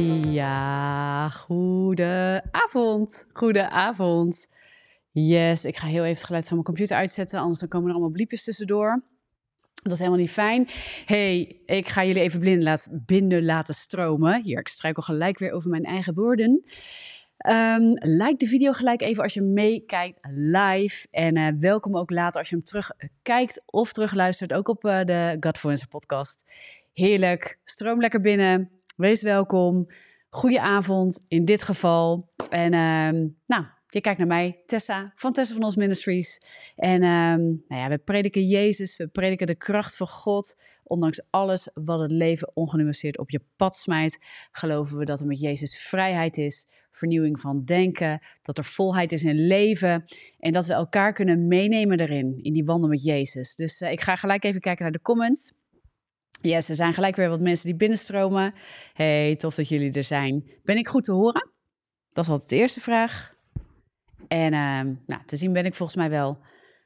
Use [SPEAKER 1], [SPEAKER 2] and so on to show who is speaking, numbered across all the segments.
[SPEAKER 1] Ja, goede avond. Goede avond. Yes, ik ga heel even het geluid van mijn computer uitzetten, anders dan komen er allemaal bliepjes tussendoor. Dat is helemaal niet fijn. hey, ik ga jullie even binnen, laat, binnen laten stromen. Hier, ik struikel gelijk weer over mijn eigen woorden. Um, like de video gelijk even als je meekijkt live. En uh, welkom ook later als je hem terugkijkt of terugluistert. Ook op uh, de Godfluencer podcast. Heerlijk. Stroom lekker binnen. Wees welkom. Goedenavond in dit geval. En um, nou, je kijkt naar mij, Tessa van Tessa van Ons Ministries. En um, nou ja, we prediken Jezus, we prediken de kracht van God. Ondanks alles wat het leven ongenuanceerd op je pad smijt, geloven we dat er met Jezus vrijheid is, vernieuwing van denken, dat er volheid is in leven en dat we elkaar kunnen meenemen erin, in die wandel met Jezus. Dus uh, ik ga gelijk even kijken naar de comments. Yes, er zijn gelijk weer wat mensen die binnenstromen. Hey, tof dat jullie er zijn. Ben ik goed te horen? Dat is altijd de eerste vraag. En uh, nou, te zien ben ik volgens mij wel.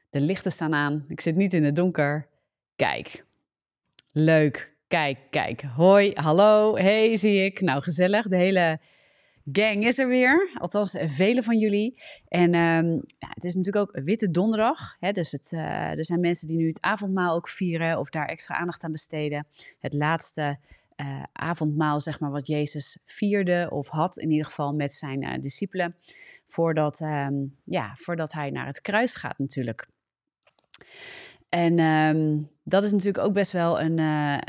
[SPEAKER 1] De lichten staan aan. Ik zit niet in het donker. Kijk. Leuk. Kijk, kijk. Hoi, hallo. Hey, zie ik. Nou, gezellig. De hele gang is er weer. Althans, vele van jullie. En um, ja, het is natuurlijk ook Witte Donderdag. Hè, dus het, uh, er zijn mensen die nu het avondmaal ook vieren of daar extra aandacht aan besteden. Het laatste uh, avondmaal, zeg maar, wat Jezus vierde of had in ieder geval met zijn uh, discipelen. Voordat, um, ja, voordat hij naar het kruis gaat natuurlijk. En um, dat is natuurlijk ook best wel een,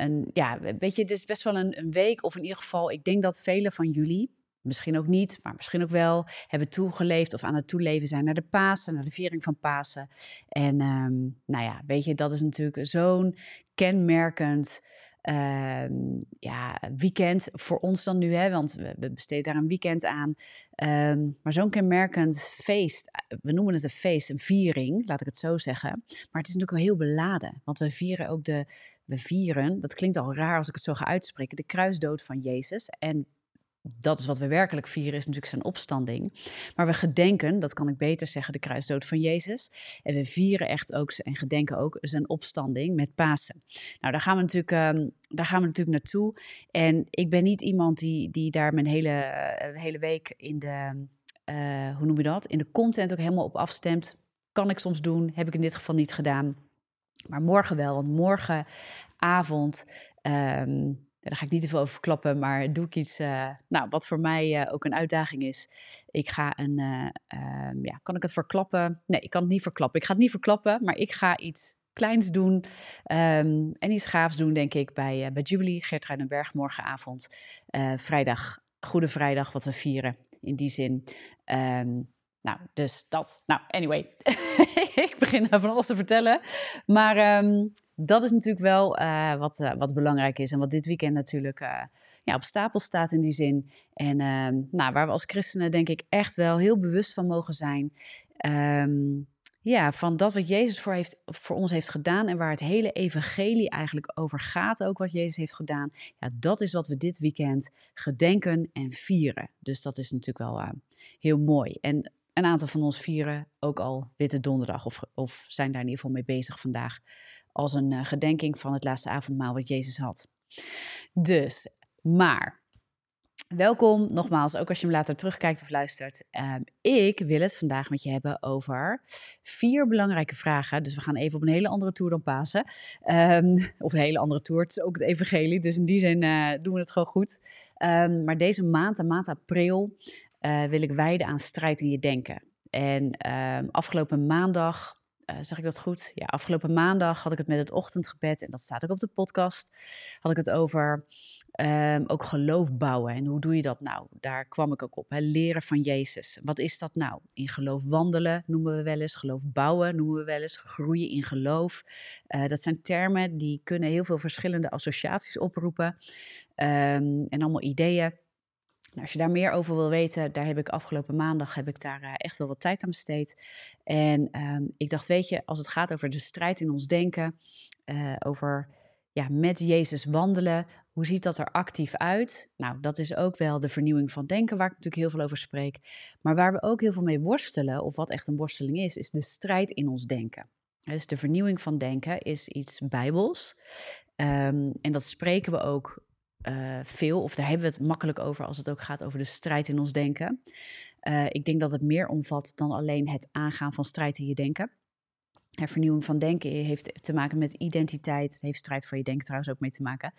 [SPEAKER 1] een ja, weet je, het is best wel een, een week of in ieder geval, ik denk dat velen van jullie, misschien ook niet, maar misschien ook wel, hebben toegeleefd of aan het toeleven zijn naar de Pasen, naar de viering van Pasen. En um, nou ja, weet je, dat is natuurlijk zo'n kenmerkend uh, ja, weekend voor ons dan nu, hè, want we, besteden daar een weekend aan. Um, maar zo'n kenmerkend feest, eh, we noemen het een feest, een viering, laat ik het zo zeggen. Maar het is natuurlijk wel heel beladen, want we vieren ook de, we vieren, dat klinkt al raar als ik het zo ga uitspreken, de kruisdood van Jezus. En dat is wat we werkelijk vieren, is natuurlijk zijn opstanding. Maar we gedenken, dat kan ik beter zeggen, de kruisdood van Jezus. En we vieren echt ook en gedenken ook zijn opstanding met Pasen. Nou, daar gaan we natuurlijk, um, daar gaan we natuurlijk naartoe. En ik ben niet iemand die, die daar mijn hele, uh, hele week in de, uh, hoe noem je dat, in de content ook helemaal op afstemt. Kan ik soms doen, heb ik in dit geval niet gedaan. Maar morgen wel, want morgenavond. Um, daar ga ik niet te veel over verklappen, maar doe ik iets uh, nou, wat voor mij uh, ook een uitdaging is. Ik ga een, uh, ja, kan ik het verklappen? Nee, ik kan het niet verklappen. Ik ga het niet verklappen, maar ik ga iets kleins doen um, en iets gaafs doen, denk ik, bij, bij Jubilee Gertruidenberg morgenavond. vrijdag, Goede Vrijdag, wat we vieren in die zin. Um, nou, dus dat. Nou, anyway. ik begin van alles te vertellen. Maar um, dat is natuurlijk wel uh, wat, uh, wat belangrijk is. En wat dit weekend natuurlijk uh, ja, op stapel staat in die zin. En nou, waar we als christenen denk ik echt wel heel bewust van mogen zijn. Um, ja, van dat wat Jezus voor, heeft, voor ons heeft gedaan en waar het hele evangelie eigenlijk over gaat, ook wat Jezus heeft gedaan. Ja, dat is wat we dit weekend gedenken en vieren. Dus dat is natuurlijk wel heel mooi. En een aantal van ons vieren ook al Witte Donderdag of, of zijn daar in ieder geval mee bezig vandaag als een uh, gedenking van het laatste avondmaal wat Jezus had. Dus, maar Welkom nogmaals, ook als je hem later terugkijkt of luistert. Um, ik wil het vandaag met je hebben over vier belangrijke vragen. Dus we gaan even op een hele andere tour dan Pasen. Um, of een hele andere tour, het is ook het evangelie. Dus in die zin uh, doen we het gewoon goed. Um, maar deze maand, de maand april, uh, wil ik wijden aan strijd in je denken. En afgelopen maandag uh, zeg ik dat goed? Ja, afgelopen maandag had ik het met het ochtendgebed, en dat staat ook op de podcast, had ik het over um, ook geloof bouwen. En hoe doe je dat nou? Daar kwam ik ook op. Leren van Jezus. Wat is dat nou? In geloof wandelen noemen we wel eens, geloof bouwen noemen we wel eens, groeien in geloof. Uh, dat zijn termen die kunnen heel veel verschillende associaties oproepen um, en allemaal ideeën. Nou, als je daar meer over wil weten, daar heb ik afgelopen maandag heb ik daar uh, echt wel wat tijd aan besteed. En um, ik dacht, weet je, als het gaat over de strijd in ons denken, uh, over ja, met Jezus wandelen, hoe ziet dat er actief uit? Nou, dat is ook wel de vernieuwing van denken, waar ik natuurlijk heel veel over spreek. Maar waar we ook heel veel mee worstelen, of wat echt een worsteling is, is de strijd in ons denken. Dus de vernieuwing van denken is iets bijbels. Um, en dat spreken we ook eh, veel, of daar hebben we het makkelijk over als het ook gaat over de strijd in ons denken. Uh, ik denk dat het meer omvat dan alleen het aangaan van strijd in je denken. Vernieuwing van denken heeft te maken met identiteit. Heeft strijd voor je denken trouwens ook mee te maken.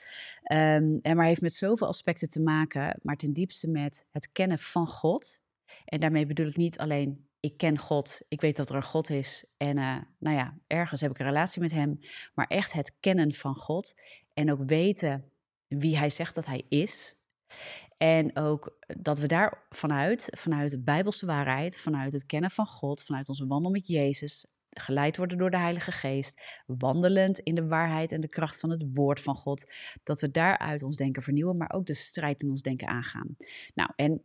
[SPEAKER 1] Um, en maar heeft met zoveel aspecten te maken, maar ten diepste met het kennen van God. En daarmee bedoel ik niet alleen ik ken God, ik weet dat er een God is en uh, nou ja, ergens heb ik een relatie met Hem, maar echt het kennen van God en ook weten wie Hij zegt dat Hij is. En ook dat we daar vanuit, vanuit de Bijbelse waarheid, vanuit het kennen van God, vanuit onze wandel met Jezus, geleid worden door de Heilige Geest, wandelend in de waarheid en de kracht van het woord van God, dat we daaruit ons denken vernieuwen, maar ook de strijd in ons denken aangaan. Nou, en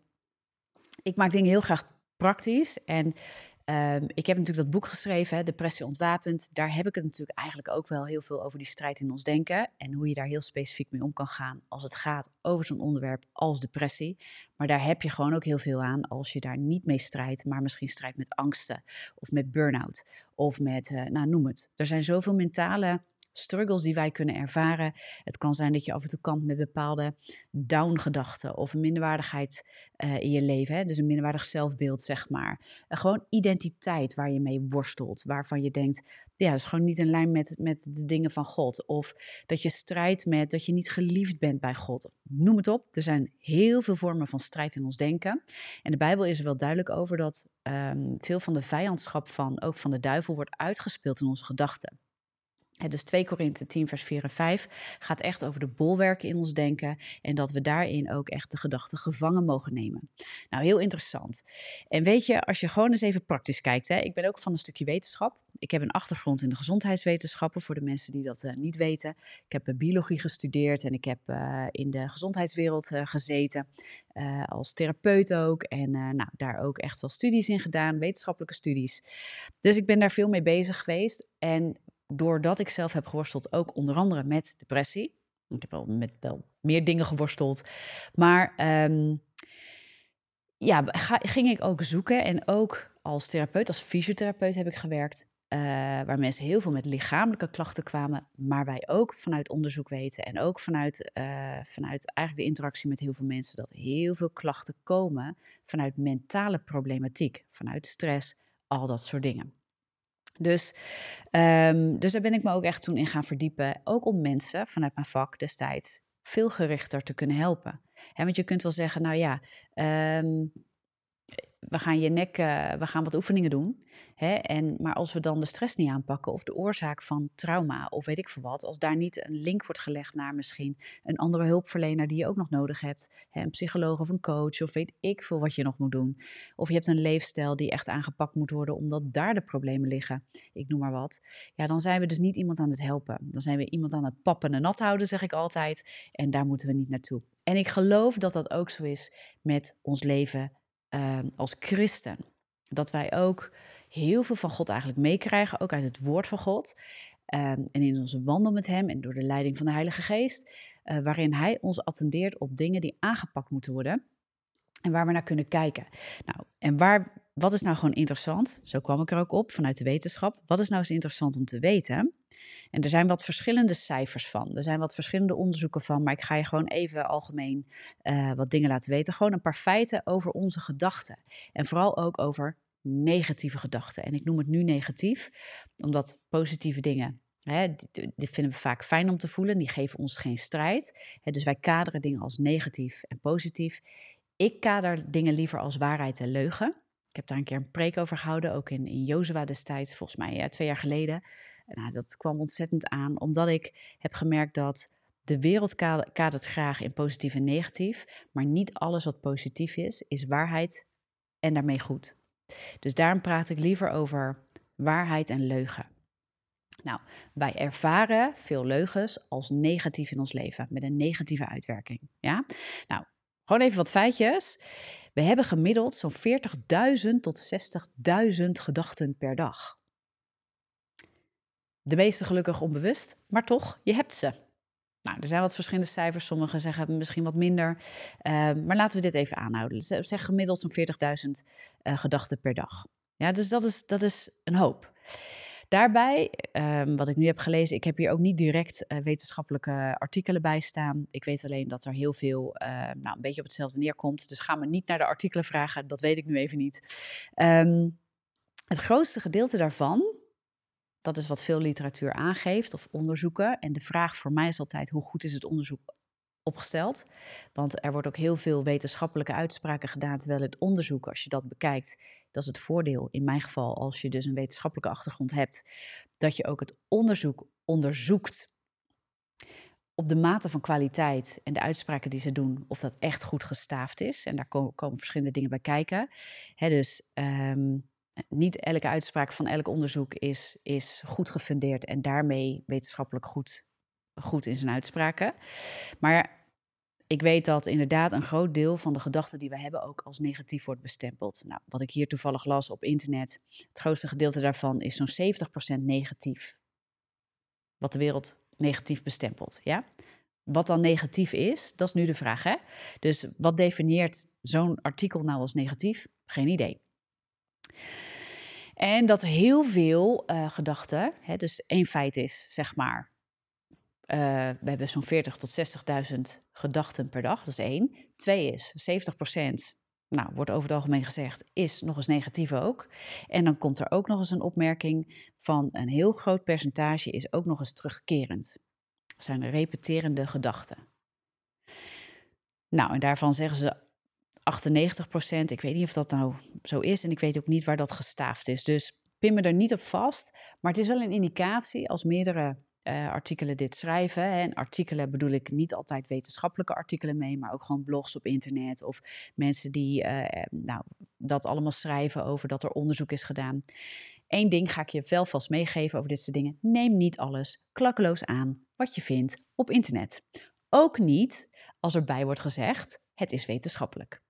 [SPEAKER 1] ik maak dingen heel graag praktisch. En um, ik heb natuurlijk dat boek geschreven, Depressie ontwapend. Daar heb ik het natuurlijk eigenlijk ook wel heel veel over die strijd in ons denken. En hoe je daar heel specifiek mee om kan gaan als het gaat over zo'n onderwerp als depressie. Maar daar heb je gewoon ook heel veel aan als je daar niet mee strijdt, maar misschien strijdt met angsten of met burn-out of met, uh, nou noem het. Er zijn zoveel mentale struggles die wij kunnen ervaren. Het kan zijn dat je af en toe kampt met bepaalde down-gedachten of minderwaardigheid uh, in je leven. Hè? Dus een minderwaardig zelfbeeld, zeg maar. Uh, gewoon identiteit waar je mee worstelt, waarvan je denkt, ja, dat is gewoon niet in lijn met, met de dingen van God. Of dat je strijdt met dat je niet geliefd bent bij God. Noem het op. Er zijn heel veel vormen van strijd in ons denken. En de Bijbel is er wel duidelijk over dat um, veel van de vijandschap van, ook van de duivel, wordt uitgespeeld in onze gedachten. Dus 2 Korinthe 10, vers 4 en 5 gaat echt over de bolwerken in ons denken en dat we daarin ook echt de gedachten gevangen mogen nemen. Nou, heel interessant. En weet je, als je gewoon eens even praktisch kijkt, hè, ik ben ook van een stukje wetenschap. Ik heb een achtergrond in de gezondheidswetenschappen voor de mensen die dat uh, niet weten. Ik heb uh, biologie gestudeerd en ik heb uh, in de gezondheidswereld gezeten als therapeut ook. En nou, daar ook echt wel studies in gedaan, wetenschappelijke studies. Dus ik ben daar veel mee bezig geweest. En doordat ik zelf heb geworsteld, ook onder andere met depressie. Ik heb wel met wel meer dingen geworsteld. Maar um, ja, ging ik ook zoeken. En ook als therapeut, als fysiotherapeut heb ik gewerkt. Uh, waar mensen heel veel met lichamelijke klachten kwamen. Maar wij ook vanuit onderzoek weten. En ook vanuit, uh, vanuit eigenlijk de interactie met heel veel mensen. Dat heel veel klachten komen vanuit mentale problematiek. Vanuit stress, al dat soort dingen. Dus, um, dus daar ben ik me ook echt toen in gaan verdiepen. Ook om mensen vanuit mijn vak destijds veel gerichter te kunnen helpen. He, want je kunt wel zeggen, nou ja, um, we gaan je nek, uh, we gaan wat oefeningen doen. Hè? En, maar als we dan de stress niet aanpakken of de oorzaak van trauma of weet ik veel wat, als daar niet een link wordt gelegd naar misschien een andere hulpverlener die je ook nog nodig hebt, hè? een psycholoog of een coach of weet ik veel wat je nog moet doen. Of je hebt een leefstijl die echt aangepakt moet worden omdat daar de problemen liggen, ik noem maar wat. Ja, dan zijn we dus niet iemand aan het helpen. Dan zijn we iemand aan het pappen en nat houden, zeg ik altijd. En daar moeten we niet naartoe. En ik geloof dat dat ook zo is met ons leven uh, als christen. Dat wij ook heel veel van God eigenlijk meekrijgen, ook uit het woord van God. Uh, en in onze wandel met Hem en door de leiding van de Heilige Geest, uh, waarin Hij ons attendeert op dingen die aangepakt moeten worden en waar we naar kunnen kijken. Nou, en waar, wat is nou gewoon interessant? Zo kwam ik er ook op vanuit de wetenschap. Wat is nou eens interessant om te weten? En er zijn wat verschillende cijfers van. Er zijn wat verschillende onderzoeken van. Maar ik ga je gewoon even algemeen uh, wat dingen laten weten. Gewoon een paar feiten over onze gedachten. En vooral ook over negatieve gedachten. En ik noem het nu negatief, omdat positieve dingen die, vinden we vaak fijn om te voelen. Die geven ons geen strijd. Dus wij kaderen dingen als negatief en positief. Ik kader dingen liever als waarheid en leugen. Ik heb daar een keer een preek over gehouden, ook in, in Jozua destijds, volgens mij ja, twee jaar geleden. Nou, dat kwam ontzettend aan, omdat ik heb gemerkt dat de wereld kadert graag in positief en negatief, maar niet alles wat positief is, is waarheid en daarmee goed. Dus daarom praat ik liever over waarheid en leugen. Nou, wij ervaren veel leugens als negatief in ons leven, met een negatieve uitwerking. Ja? Nou, gewoon even wat feitjes. We hebben gemiddeld zo'n 40.000 tot 60.000 gedachten per dag. De meeste gelukkig onbewust, maar toch, je hebt ze. Nou, er zijn wat verschillende cijfers. Sommigen zeggen misschien wat minder. Uh, maar laten we dit even aanhouden. Ze zeggen gemiddeld zo'n 40.000 uh, gedachten per dag. Ja, dus dat is, dat is een hoop. Daarbij, ehm, wat ik nu heb gelezen, ik heb hier ook niet direct uh, wetenschappelijke artikelen bij staan. Ik weet alleen dat er heel veel, uh, nou, een beetje op hetzelfde neerkomt. Dus ga me niet naar de artikelen vragen, dat weet ik nu even niet. Um, het grootste gedeelte daarvan, dat is wat veel literatuur aangeeft of onderzoeken. En de vraag voor mij is altijd, hoe goed is het onderzoek opgesteld? Want er wordt ook heel veel wetenschappelijke uitspraken gedaan, terwijl het onderzoek, als je dat bekijkt, dat is het voordeel in mijn geval, als je dus een wetenschappelijke achtergrond hebt, dat je ook het onderzoek onderzoekt op de mate van kwaliteit en de uitspraken die ze doen, of dat echt goed gestaafd is. En daar komen, komen verschillende dingen bij kijken. Dus um, niet elke uitspraak van elk onderzoek is, is goed gefundeerd en daarmee wetenschappelijk goed, goed in zijn uitspraken. Maar ik weet dat inderdaad een groot deel van de gedachten die we hebben ook als negatief wordt bestempeld. Nou, wat ik hier toevallig las op internet, het grootste gedeelte daarvan is zo'n 70% negatief. Wat de wereld negatief bestempelt, ja? Wat dan negatief is, dat is nu de vraag, hè? Dus wat definieert zo'n artikel nou als negatief? Geen idee. En dat heel veel uh, gedachten, hè, dus één feit is, zeg maar, uh, we hebben zo'n 40 tot 60.000 gedachten per dag, dat is één. Twee is, 70 procent, nou, wordt over het algemeen gezegd, is nog eens negatief ook. En dan komt er ook nog eens een opmerking van een heel groot percentage is ook nog eens terugkerend. Dat zijn repeterende gedachten. Nou, en daarvan zeggen ze 98 procent. Ik weet niet of dat nou zo is en ik weet ook niet waar dat gestaafd is. Dus pin me er niet op vast. Maar het is wel een indicatie als meerdere uh, artikelen dit schrijven. Hè. En artikelen bedoel ik niet altijd wetenschappelijke artikelen mee, maar ook gewoon blogs op internet of mensen die uh, nou, dat allemaal schrijven over dat er onderzoek is gedaan. Eén ding ga ik je wel vast meegeven over dit soort dingen. Neem niet alles klakkeloos aan wat je vindt op internet. Ook niet als erbij wordt gezegd: het is wetenschappelijk.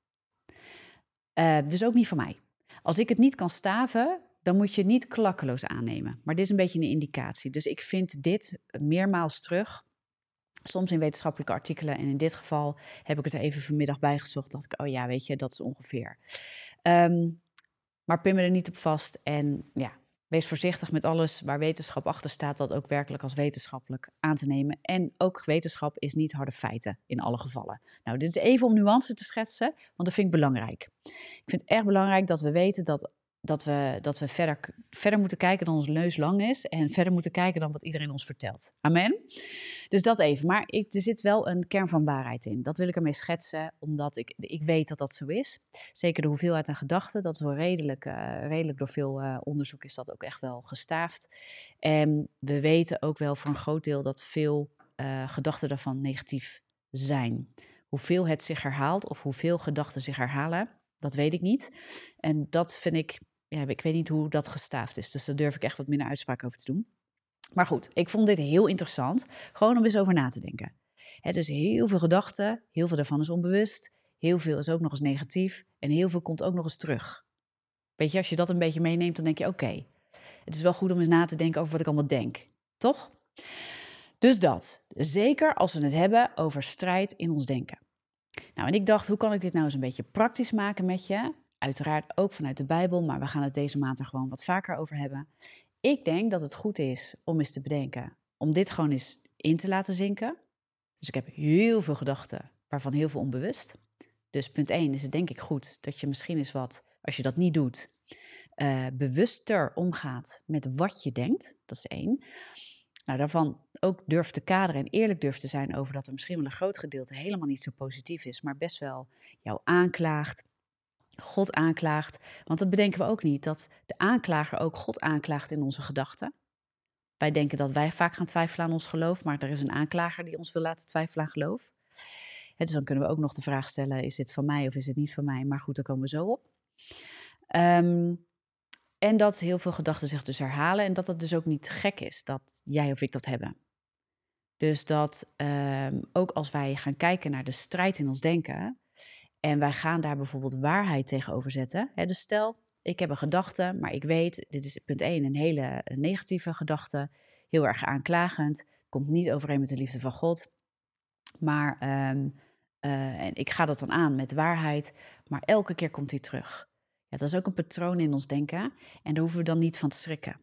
[SPEAKER 1] Dus ook niet van mij. Als ik het niet kan staven, dan moet je niet klakkeloos aannemen. Maar dit is een beetje een indicatie. Dus ik vind dit meermaals terug. Soms in wetenschappelijke artikelen. En in dit geval heb ik het even vanmiddag bijgezocht. Dat ik, oh ja, weet je, dat is ongeveer. Um, maar pin me er niet op vast. En ja, Wees voorzichtig met alles waar wetenschap achter staat, dat ook werkelijk als wetenschappelijk aan te nemen. En ook wetenschap is niet harde feiten in alle gevallen. Nou, dit is even om nuance te schetsen, want dat vind ik belangrijk. Ik vind het erg belangrijk dat we weten dat dat we, dat we verder, verder moeten kijken dan ons neus lang is. En verder moeten kijken dan wat iedereen ons vertelt. Amen. Dus dat even. Maar er zit wel een kern van waarheid in. Dat wil ik ermee schetsen, omdat ik, ik weet dat dat zo is. Zeker de hoeveelheid aan gedachten. Dat is wel redelijk, uh, redelijk door veel uh, onderzoek is dat ook echt wel gestaafd. En we weten ook wel voor een groot deel dat veel uh, gedachten daarvan negatief zijn. Hoeveel het zich herhaalt of hoeveel gedachten zich herhalen, dat weet ik niet. En dat vind ik ja, ik weet niet hoe dat gestaafd is. Dus daar durf ik echt wat minder uitspraak over te doen. Maar goed, ik vond dit heel interessant. Gewoon om eens over na te denken. Het is heel veel gedachten, heel veel daarvan is onbewust. Heel veel is ook nog eens negatief. En heel veel komt ook nog eens terug. Weet je, als je dat een beetje meeneemt, dan denk je: oké, het is wel goed om eens na te denken over wat ik allemaal denk. Toch? Dus dat. Zeker als we het hebben over strijd in ons denken. Nou, en ik dacht, hoe kan ik dit nou eens een beetje praktisch maken met je? Uiteraard ook vanuit de Bijbel, maar we gaan het deze maand er gewoon wat vaker over hebben. Ik denk dat het goed is om eens te bedenken, om dit gewoon eens in te laten zinken. Dus ik heb heel veel gedachten, waarvan heel veel onbewust. Dus punt 1 is het denk ik goed dat je misschien eens wat, als je dat niet doet, uh, bewuster omgaat met wat je denkt. Dat is één. Nou, daarvan ook durft te kaderen en eerlijk durft te zijn over dat er misschien wel een groot gedeelte helemaal niet zo positief is, maar best wel jou aanklaagt, God aanklaagt. Want dat bedenken we ook niet, dat de aanklager ook God aanklaagt in onze gedachten. Wij denken dat wij vaak gaan twijfelen aan ons geloof, maar er is een aanklager die ons wil laten twijfelen aan geloof. dus dan kunnen we ook nog de vraag stellen: is dit van mij of is het niet van mij? Maar goed, daar komen we zo op. Um, en dat heel veel gedachten zich dus herhalen en dat het dus ook niet gek is dat jij of ik dat hebben. Dus dat um, ook als wij gaan kijken naar de strijd in ons denken, en wij gaan daar bijvoorbeeld waarheid tegenover zetten. Dus stel, ik heb een gedachte, maar ik weet, dit is punt 1, een hele negatieve gedachte, heel erg aanklagend, komt niet overeen met de liefde van God. Maar um, uh, en ik ga dat dan aan met waarheid, maar elke keer komt hij terug. Ja, dat is ook een patroon in ons denken en daar hoeven we dan niet van te schrikken.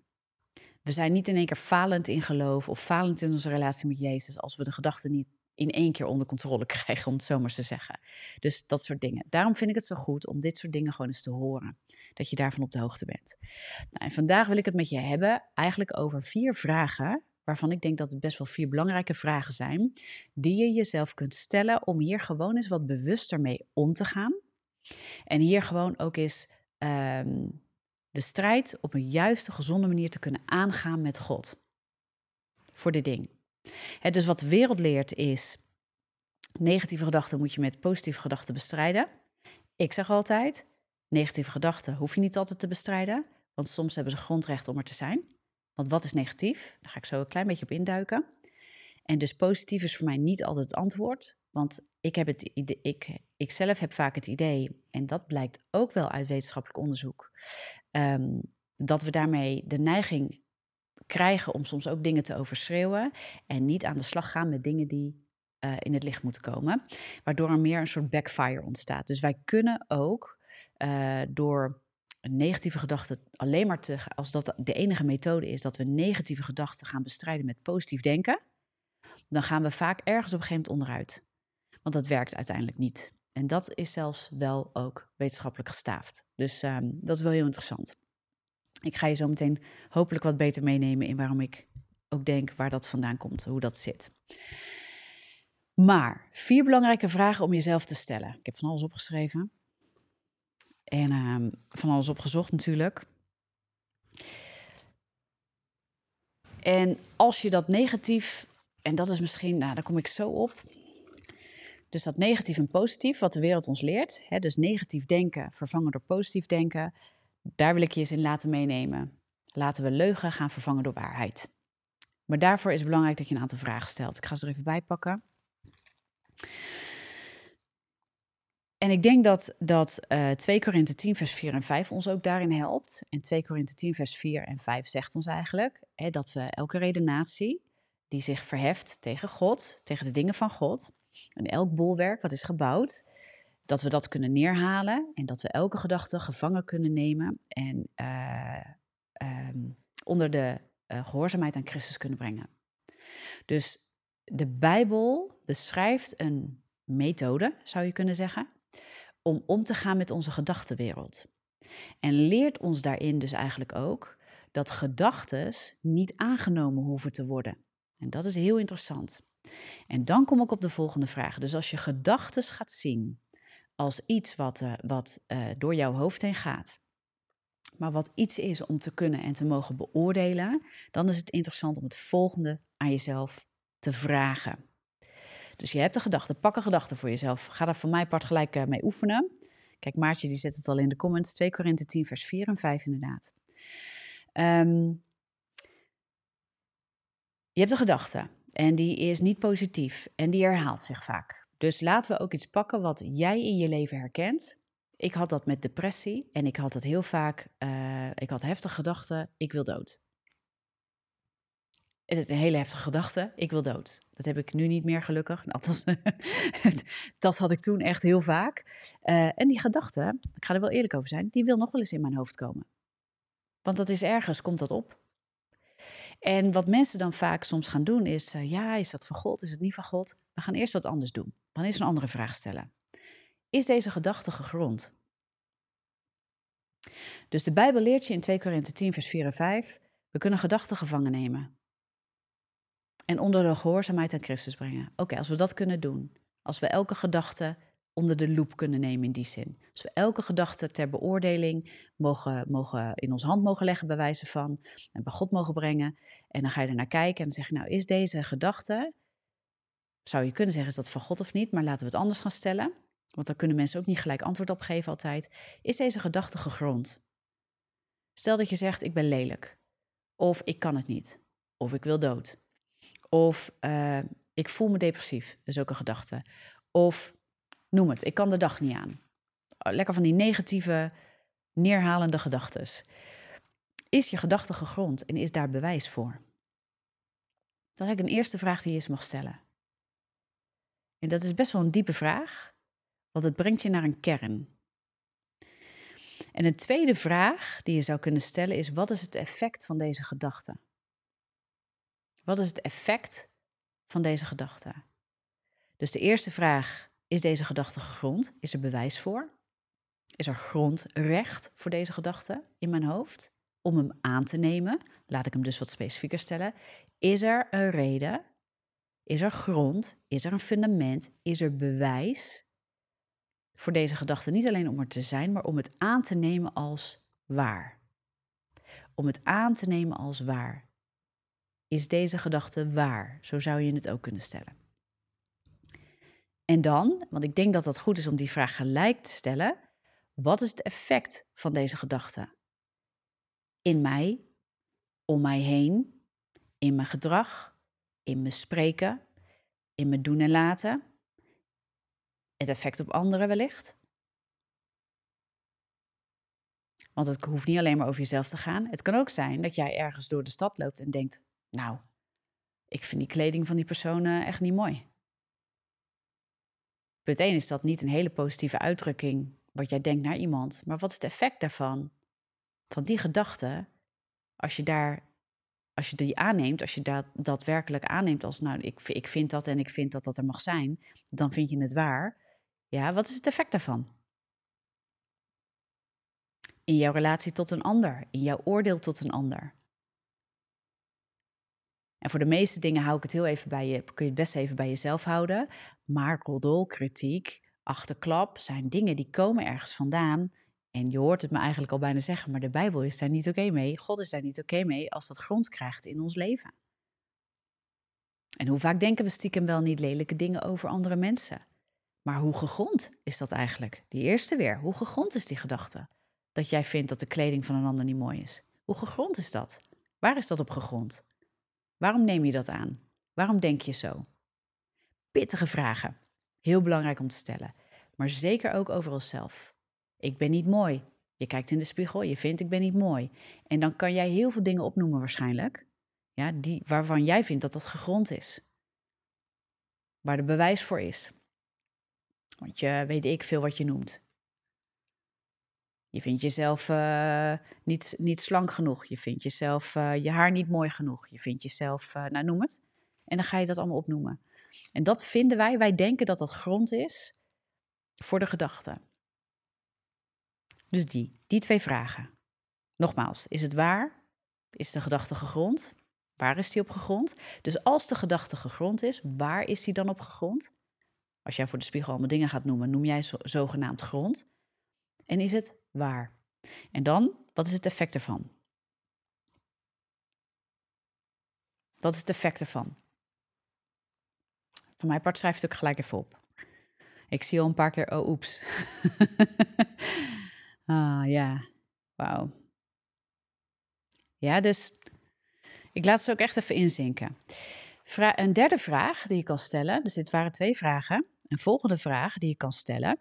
[SPEAKER 1] we zijn niet in één keer falend in geloof of falend in onze relatie met Jezus als we de gedachten niet in één keer onder controle krijgen, om het zo maar te zeggen. Dus dat soort dingen. Daarom vind ik het zo goed om dit soort dingen gewoon eens te horen. Dat je daarvan op de hoogte bent. Nou, en vandaag wil ik het met je hebben eigenlijk over vier vragen waarvan ik denk dat het best wel vier belangrijke vragen zijn, die je jezelf kunt stellen om hier gewoon eens wat bewuster mee om te gaan. En hier gewoon ook eens ehm, de strijd op een juiste, gezonde manier te kunnen aangaan met God. Voor dit ding. Dus wat de wereld leert is, negatieve gedachten moet je met positieve gedachten bestrijden. Ik zeg altijd, negatieve gedachten hoef je niet altijd te bestrijden, want soms hebben ze grondrecht om er te zijn. Want wat is negatief? Daar ga ik zo een klein beetje op induiken. En dus positief is voor mij niet altijd het antwoord. Want ik, heb het idee, ik, ik zelf heb vaak het idee, en dat blijkt ook wel uit wetenschappelijk onderzoek, ehm, dat we daarmee de neiging krijgen om soms ook dingen te overschreeuwen en niet aan de slag gaan met dingen die uh, in het licht moeten komen, waardoor er meer een soort backfire ontstaat. Dus wij kunnen ook uh, door een negatieve gedachte alleen maar te, als dat de enige methode is dat we negatieve gedachten gaan bestrijden met positief denken, dan gaan we vaak ergens op een gegeven moment onderuit. Want dat werkt uiteindelijk niet. En dat is zelfs wel ook wetenschappelijk gestaafd. Dus um, dat is wel heel interessant. Ik ga je zo meteen hopelijk wat beter meenemen in waarom ik ook denk waar dat vandaan komt, hoe dat zit. Maar vier belangrijke vragen om jezelf te stellen. Ik heb van alles opgeschreven. En uh, van alles opgezocht natuurlijk. En als je dat negatief, en dat is misschien, nou daar kom ik zo op. Dus dat negatief en positief, wat de wereld ons leert. Hè, dus negatief denken vervangen door positief denken. Daar wil ik je eens in laten meenemen. Laten we leugen gaan vervangen door waarheid. Maar daarvoor is het belangrijk dat je een aantal vragen stelt. Ik ga ze er even bij pakken. En ik denk dat, dat uh, 2 Korinthe 10 vers 4 en 5 ons ook daarin helpt. En 2 Korinthe 10 vers 4 en 5 zegt ons eigenlijk hè, dat we elke redenatie die zich verheft tegen God, tegen de dingen van God, en elk bolwerk wat is gebouwd, dat we dat kunnen neerhalen en dat we elke gedachte gevangen kunnen nemen en uh, um, onder de uh, gehoorzaamheid aan Christus kunnen brengen. Dus de Bijbel beschrijft een methode, zou je kunnen zeggen, om om te gaan met onze gedachtenwereld. En leert ons daarin dus eigenlijk ook dat gedachten niet aangenomen hoeven te worden. En dat is heel interessant. En dan kom ik op de volgende vraag. Dus als je gedachten gaat zien als iets wat, uh, wat uh, door jouw hoofd heen gaat, maar wat iets is om te kunnen en te mogen beoordelen, dan is het interessant om het volgende aan jezelf te vragen. Dus je hebt een gedachte, pak een gedachte voor jezelf. Ga daar van mij part gelijk uh, mee oefenen. Kijk, Maartje die zet het al in de comments. 2 Korinthe 10 vers 4 en 5 inderdaad. Um, je hebt een gedachte en die is niet positief en die herhaalt zich vaak. Dus laten we ook iets pakken wat jij in je leven herkent. Ik had dat met depressie en ik had het heel vaak, uh, ik had heftige gedachten, ik wil dood. Het is een hele heftige gedachte. Ik wil dood. Dat heb ik nu niet meer gelukkig. Althans, dat had ik toen echt heel vaak. Uh, en die gedachte, ik ga er wel eerlijk over zijn, die wil nog wel eens in mijn hoofd komen. Want dat is ergens, komt dat op. En wat mensen dan vaak soms gaan doen is, uh, ja, is dat van God, is het niet van God? We gaan eerst wat anders doen. Gaan eerst een andere vraag stellen. Is deze gedachte gegrond? Dus de Bijbel leert je in 2 Korinthe 10 vers 4 en 5, we kunnen gedachten gevangen nemen en onder de gehoorzaamheid aan Christus brengen. Oké, als we dat kunnen doen, als we elke gedachte onder de loep kunnen nemen in die zin. Als we elke gedachte ter beoordeling mogen, mogen in onze hand mogen leggen, bij wijze van, en bij God mogen brengen. En dan ga je er naar kijken en dan zeg je, nou, is deze gedachte, zou je kunnen zeggen, is dat van God of niet? Maar laten we het anders gaan stellen. Want dan kunnen mensen ook niet gelijk antwoord op geven altijd. Is deze gedachte gegrond? Stel dat je zegt, ik ben lelijk. Of ik kan het niet. Of ik wil dood. Of uh, ik voel me depressief, is ook een gedachte. Of noem het, ik kan de dag niet aan. Oh, lekker van die negatieve, neerhalende gedachten. Is je gedachte gegrond en is daar bewijs voor? Dat is eigenlijk een eerste vraag die je eens mag stellen. En dat is best wel een diepe vraag, want het brengt je naar een kern. En een tweede vraag die je zou kunnen stellen is: wat is het effect van deze gedachte? Wat is het effect van deze gedachte? Dus de eerste vraag, is deze gedachte gegrond? Is er bewijs voor? Is er grondrecht voor deze gedachte in mijn hoofd? Om hem aan te nemen, laat ik hem dus wat specifieker stellen. Is er een reden? Is er grond? Is er een fundament? Is er bewijs voor deze gedachte? Niet alleen om er te zijn, maar om het aan te nemen als waar. Om het aan te nemen als waar. Is deze gedachte waar? Zo zou je het ook kunnen stellen. En dan, want ik denk dat het goed is om die vraag gelijk te stellen, wat is het effect van deze gedachte? In mij, om mij heen, in mijn gedrag, in mijn spreken, in mijn doen en laten, het effect op anderen wellicht. Want het hoeft niet alleen maar over jezelf te gaan. Het kan ook zijn dat jij ergens door de stad loopt en denkt: Nou, ik vind die kleding van die persoon echt niet mooi. Punt 1 is dat niet een hele positieve uitdrukking wat jij denkt naar iemand, maar wat is het effect daarvan? Van die gedachte, als je daar, als je die aanneemt, als je dat daadwerkelijk aanneemt als, nou, ik, ik vind dat en ik vind dat dat er mag zijn, dan vind je het waar. Ja, wat is het effect daarvan? In jouw relatie tot een ander, in jouw oordeel tot een ander. En voor de meeste dingen hou ik het heel even bij je, kun je het best even bij jezelf houden. Maar roddel, kritiek, achterklap zijn dingen die komen ergens vandaan. En je hoort het me eigenlijk al bijna zeggen, maar de Bijbel is daar niet oké mee. God is daar niet oké mee als dat grond krijgt in ons leven. En hoe vaak denken we stiekem wel niet lelijke dingen over andere mensen? Maar hoe gegrond is dat eigenlijk? Die eerste weer, hoe gegrond is die gedachte? Dat jij vindt dat de kleding van een ander niet mooi is. Hoe gegrond is dat? Waar is dat op gegrond? Waarom neem je dat aan? Waarom denk je zo? Pittige vragen. Heel belangrijk om te stellen. Maar zeker ook over onszelf. Ik ben niet mooi. Je kijkt in de spiegel, je vindt ik ben niet mooi. En dan kan jij heel veel dingen opnoemen waarschijnlijk. Ja, die, waarvan jij vindt dat dat gegrond is. Waar er bewijs voor is. Want je weet ik veel wat je noemt. Je vindt jezelf uh, niet, niet slank genoeg. Je vindt jezelf uh, je haar niet mooi genoeg. Je vindt jezelf, uh, nou noem het. En dan ga je dat allemaal opnoemen. En dat vinden wij, wij denken dat dat grond is voor de gedachte. Dus die, die twee vragen. Nogmaals, is het waar? Is de gedachte gegrond? Waar is die op gegrond? Dus als de gedachte gegrond is, waar is die dan op gegrond? Als jij voor de spiegel allemaal dingen gaat noemen, noem jij zo, zogenaamd grond. En is het waar? En dan, wat is het effect ervan? Wat is het effect ervan? Van mijn part schrijf het ook gelijk even op. Ik zie al een paar keer, oh oeps. ah ja, wauw. Ja, dus ik laat ze ook echt even inzinken. Een derde vraag die je kan stellen, dus dit waren twee vragen. Een volgende vraag die je kan stellen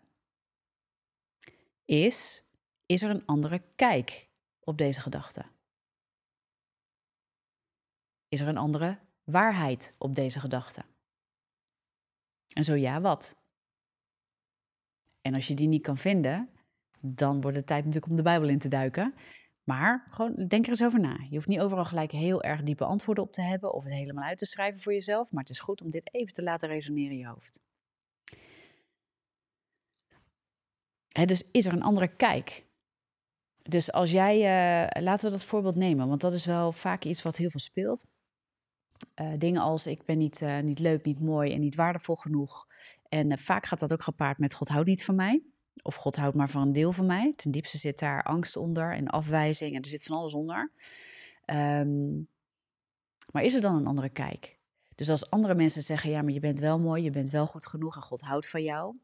[SPEAKER 1] is: is er een andere kijk op deze gedachte? Is er een andere waarheid op deze gedachte? En zo ja, wat? En als je die niet kan vinden, dan wordt het tijd natuurlijk om de Bijbel in te duiken. Maar gewoon denk er eens over na. Je hoeft niet overal gelijk heel erg diepe antwoorden op te hebben of het helemaal uit te schrijven voor jezelf. Maar het is goed om dit even te laten resoneren in je hoofd. Dus is er een andere kijk? Dus als jij, uh, laten we dat voorbeeld nemen, want dat is wel vaak iets wat heel veel speelt. Uh, dingen als ik ben niet, uh, niet leuk, niet mooi en niet waardevol genoeg. En vaak gaat dat ook gepaard met God houdt niet van mij. Of God houdt maar van een deel van mij. Ten diepste zit daar angst onder en afwijzing en er zit van alles onder. Um, maar is er dan een andere kijk? Dus als andere mensen zeggen, ja, maar je bent wel mooi, je bent wel goed genoeg en God houdt van jou.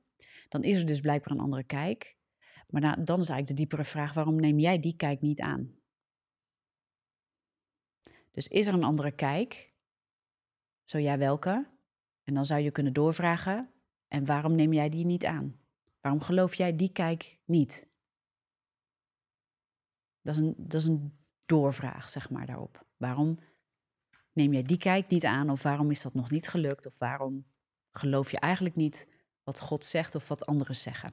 [SPEAKER 1] Dan is er dus blijkbaar een andere kijk. Maar dan is eigenlijk de diepere vraag: waarom neem jij die kijk niet aan? Dus is er een andere kijk? Zo ja, welke? En dan zou je kunnen doorvragen: en waarom neem jij die niet aan? Waarom geloof jij die kijk niet? Dat is een, dat is een doorvraag, zeg maar, daarop. Waarom neem jij die kijk niet aan? Of waarom is dat nog niet gelukt? Of waarom geloof je eigenlijk niet wat God zegt of wat anderen zeggen?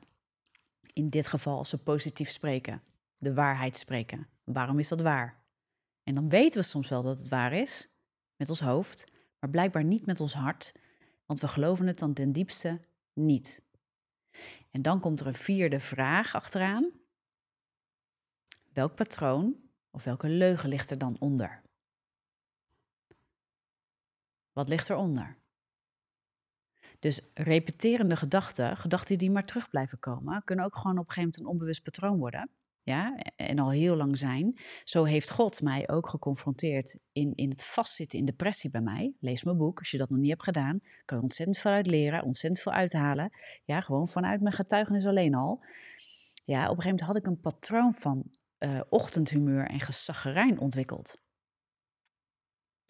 [SPEAKER 1] in dit geval als ze positief spreken, de waarheid spreken. Waarom is dat waar? En dan weten we soms wel dat het waar is. met ons hoofd, maar blijkbaar niet met ons hart, want we geloven het dan ten diepste niet. En dan komt er een vierde vraag achteraan. Welk patroon of welke leugen ligt er dan onder? Wat ligt eronder? Dus repeterende gedachten, gedachten die maar terug blijven komen, kunnen ook gewoon op een gegeven moment een onbewust patroon worden. Ja, en al heel lang zijn. Zo heeft God mij ook geconfronteerd in, in het vastzitten in depressie bij mij. Lees mijn boek, als je dat nog niet hebt gedaan. Kan je ontzettend veel uit leren, ontzettend veel uithalen. Ja, gewoon vanuit mijn getuigenis alleen al. Ja, op een gegeven moment had ik een patroon van uh, ochtendhumeur en gezaggerijn ontwikkeld.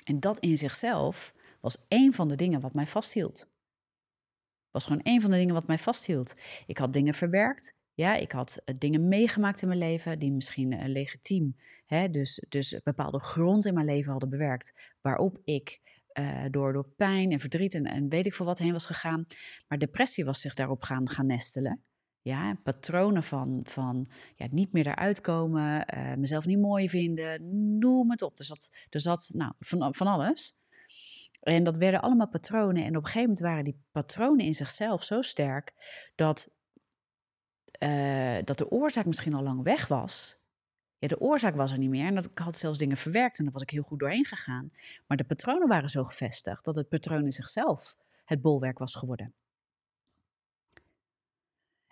[SPEAKER 1] En dat in zichzelf was één van de dingen wat mij vasthield. Was gewoon één van de dingen wat mij vasthield. Ik had dingen verwerkt. Ja, ik had uh, dingen meegemaakt in mijn leven die misschien uh, legitiem, hè, dus, dus bepaalde grond in mijn leven hadden bewerkt, waarop ik uh, door, door pijn en verdriet en, en weet ik veel wat heen was gegaan. Maar depressie was zich daarop gaan, gaan nestelen. Ja, patronen van, van ja, niet meer eruit komen, mezelf niet mooi vinden, noem het op. Er zat, er zat nou, van, van alles. En dat werden allemaal patronen. En op een gegeven moment waren die patronen in zichzelf zo sterk dat, uh, dat de oorzaak misschien al lang weg was. Ja, de oorzaak was er niet meer. En dat, ik had zelfs dingen verwerkt en daar was ik heel goed doorheen gegaan. Maar de patronen waren zo gevestigd dat het patroon in zichzelf het bolwerk was geworden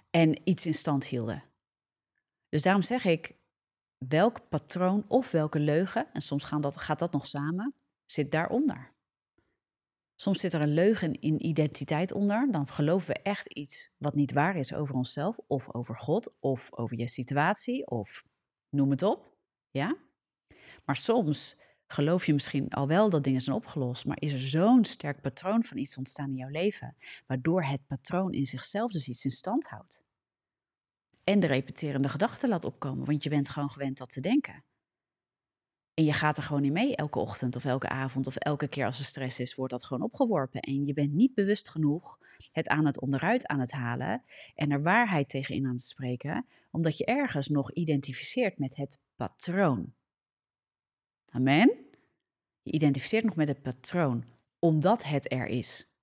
[SPEAKER 1] en iets in stand hielden. Dus daarom zeg ik, welk patroon of welke leugen, en soms gaat dat nog samen, zit daaronder. Soms zit er een leugen in identiteit onder. Dan geloven we echt iets wat niet waar is over onszelf, of over God, of over je situatie, of noem het op. Ja? Maar soms geloof je misschien al wel dat dingen zijn opgelost, maar is er zo'n sterk patroon van iets ontstaan in jouw leven, waardoor het patroon in zichzelf dus iets in stand houdt. En de repeterende gedachten laat opkomen, want je bent gewoon gewend dat te denken. En je gaat er gewoon in mee elke ochtend of elke avond of elke keer als er stress is, wordt dat gewoon opgeworpen. En je bent niet bewust genoeg het aan het onderuit aan het halen en er waarheid tegenin aan te spreken, omdat je ergens nog identificeert met het patroon. Amen? Je identificeert nog met het patroon, omdat het er is.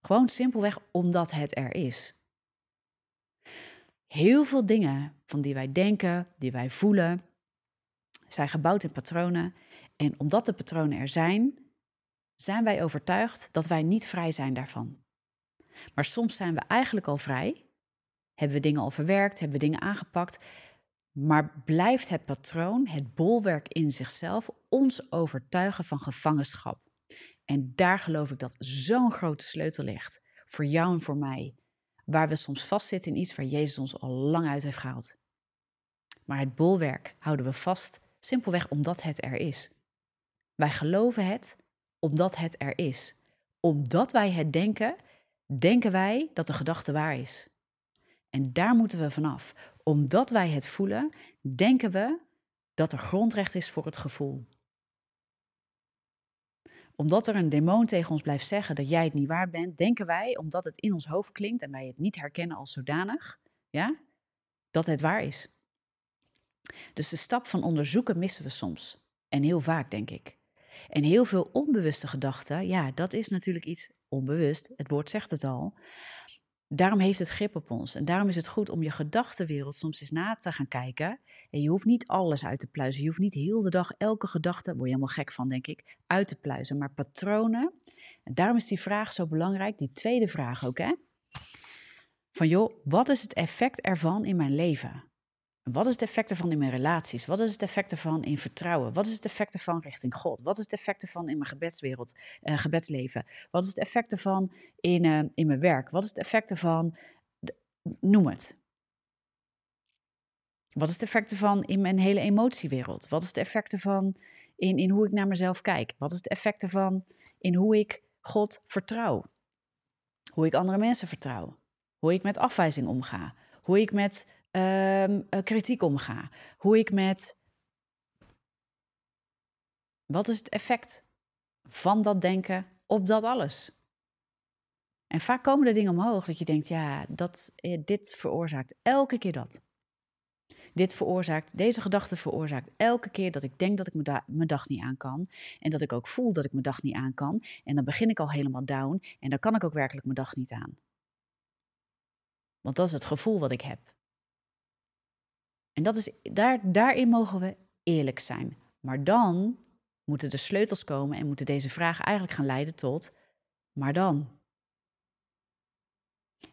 [SPEAKER 1] Gewoon simpelweg omdat het er is. Heel veel dingen van die wij denken, die wij voelen, zijn gebouwd in patronen. En omdat de patronen er zijn, zijn wij overtuigd dat wij niet vrij zijn daarvan. Maar soms zijn we eigenlijk al vrij, hebben we dingen al verwerkt, hebben we dingen aangepakt, maar blijft het patroon, het bolwerk in zichzelf, ons overtuigen van gevangenschap. En daar geloof ik dat zo'n grote sleutel ligt. Voor jou en voor mij. Waar we soms vastzitten in iets waar Jezus ons al lang uit heeft gehaald. Maar het bolwerk houden we vast simpelweg omdat het er is. Wij geloven het omdat het er is. Omdat wij het denken, denken wij dat de gedachte waar is. En daar moeten we vanaf omdat wij het voelen, denken we dat er grondrecht is voor het gevoel. Omdat er een demon tegen ons blijft zeggen dat jij het niet waard bent, denken wij, omdat het in ons hoofd klinkt en wij het niet herkennen als zodanig, ja, dat het waar is. Dus de stap van onderzoeken missen we soms. En heel vaak, denk ik. En heel veel onbewuste gedachten, ja, dat is natuurlijk iets onbewust. Het woord zegt het al. Daarom heeft het grip op ons. En daarom is het goed om je gedachtenwereld soms eens na te gaan kijken. En je hoeft niet alles uit te pluizen. Je hoeft niet heel de dag elke gedachte, word je helemaal gek van, denk ik, uit te pluizen. Maar patronen. En daarom is die vraag zo belangrijk. Die tweede vraag ook, hè? Van joh, wat is het effect ervan in mijn leven? Wat is het effect ervan in mijn relaties? Wat is het effect ervan in vertrouwen? Wat is het effect ervan richting God? Wat is het effect ervan in mijn gebedswereld, uh, gebedsleven? Wat is het effect ervan in, uh, in mijn werk? Wat is het effect ervan? Noem het. Wat is het effect ervan in mijn hele emotiewereld? Wat is het effect ervan in, in hoe ik naar mezelf kijk? Wat is het effect ervan in hoe ik God vertrouw? Hoe ik andere mensen vertrouw? Hoe ik met afwijzing omga? Hoe ik met um, kritiek omga. Hoe ik met. Wat is het effect van dat denken op dat alles? En vaak komen er dingen omhoog dat je denkt, ja, dat, eh, dit veroorzaakt elke keer dat. dit veroorzaakt, deze gedachte veroorzaakt elke keer dat ik denk dat ik mijn dag niet aan kan. En dat ik ook voel dat ik mijn dag niet aan kan. En dan begin ik al helemaal down. En dan kan ik ook werkelijk mijn dag niet aan. Want dat is het gevoel wat ik heb. En dat is, daar, daarin mogen we eerlijk zijn. Maar dan moeten de sleutels komen en moeten deze vragen eigenlijk gaan leiden tot, maar dan?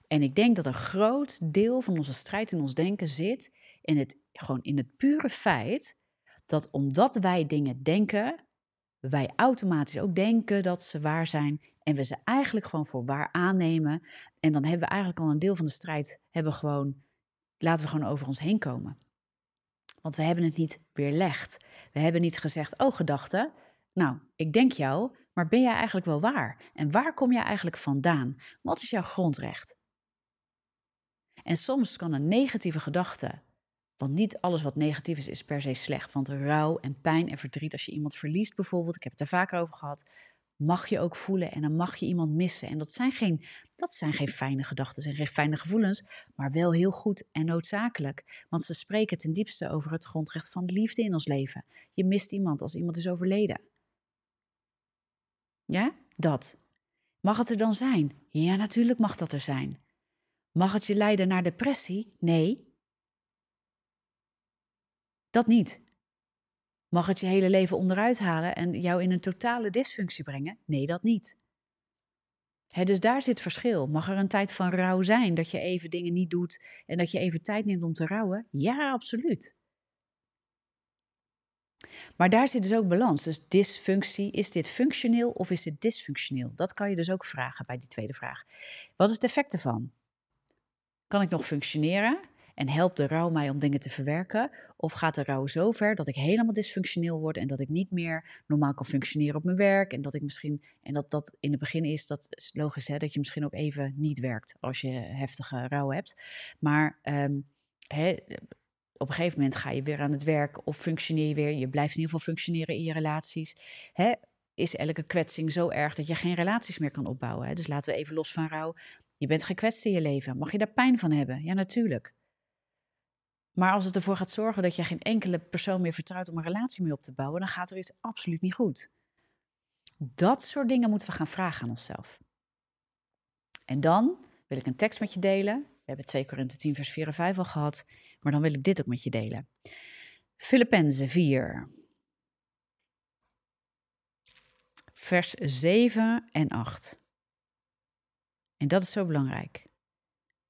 [SPEAKER 1] En ik denk dat een groot deel van onze strijd in ons denken zit in het, gewoon in het pure feit dat omdat wij dingen denken, wij automatisch ook denken dat ze waar zijn en we ze eigenlijk gewoon voor waar aannemen. En dan hebben we eigenlijk al een deel van de strijd, hebben we gewoon, laten we gewoon over ons heen komen. Want we hebben het niet weerlegd. We hebben niet gezegd, oh gedachte, nou, ik denk jou, maar ben jij eigenlijk wel waar? En waar kom jij eigenlijk vandaan? Wat is jouw grondrecht? En soms kan een negatieve gedachte, want niet alles wat negatief is, is per se slecht. Want rouw en pijn en verdriet, als je iemand verliest bijvoorbeeld, ik heb het er vaker over gehad, mag je ook voelen en dan mag je iemand missen. En dat zijn geen, dat zijn geen fijne gedachten en geen fijne gevoelens, maar wel heel goed en noodzakelijk. Want ze spreken ten diepste over het grondrecht van liefde in ons leven. Je mist iemand als iemand is overleden. Ja, dat. Mag het er dan zijn? Ja, natuurlijk mag dat er zijn. Mag het je leiden naar depressie? Nee. Dat niet. Mag het je hele leven onderuit halen en jou in een totale dysfunctie brengen? Nee, dat niet. dus daar zit verschil. Mag er een tijd van rouw zijn, dat je even dingen niet doet en dat je even tijd neemt om te rouwen? Ja, absoluut. Maar daar zit dus ook balans. Dus dysfunctie, is dit functioneel of is dit dysfunctioneel? Dat kan je dus ook vragen bij die tweede vraag. Wat is het effect ervan? Kan ik nog functioneren? En helpt de rouw mij om dingen te verwerken? Of gaat de rouw zo ver dat ik helemaal dysfunctioneel word en dat ik niet meer normaal kan functioneren op mijn werk? En dat ik misschien, en dat dat in het begin is, dat is logisch hè, dat je misschien ook even niet werkt als je heftige rouw hebt. Maar um, op een gegeven moment ga je weer aan het werk of functioneer je weer. Je blijft in ieder geval functioneren in je relaties. Hè? Is elke kwetsing zo erg dat je geen relaties meer kan opbouwen? Hè? Dus laten we even los van rouw. Je bent gekwetst in je leven. Mag je daar pijn van hebben? Ja, natuurlijk. Maar als het ervoor gaat zorgen dat je geen enkele persoon meer vertrouwt om een relatie mee op te bouwen, dan gaat er iets absoluut niet goed. Dat soort dingen moeten we gaan vragen aan onszelf. En dan wil ik een tekst met je delen. We hebben 2 Korinthe 10, vers 4 en 5 al gehad. Maar dan wil ik dit ook met je delen. Filippenzen 4. Vers 7 en 8. En dat is zo belangrijk.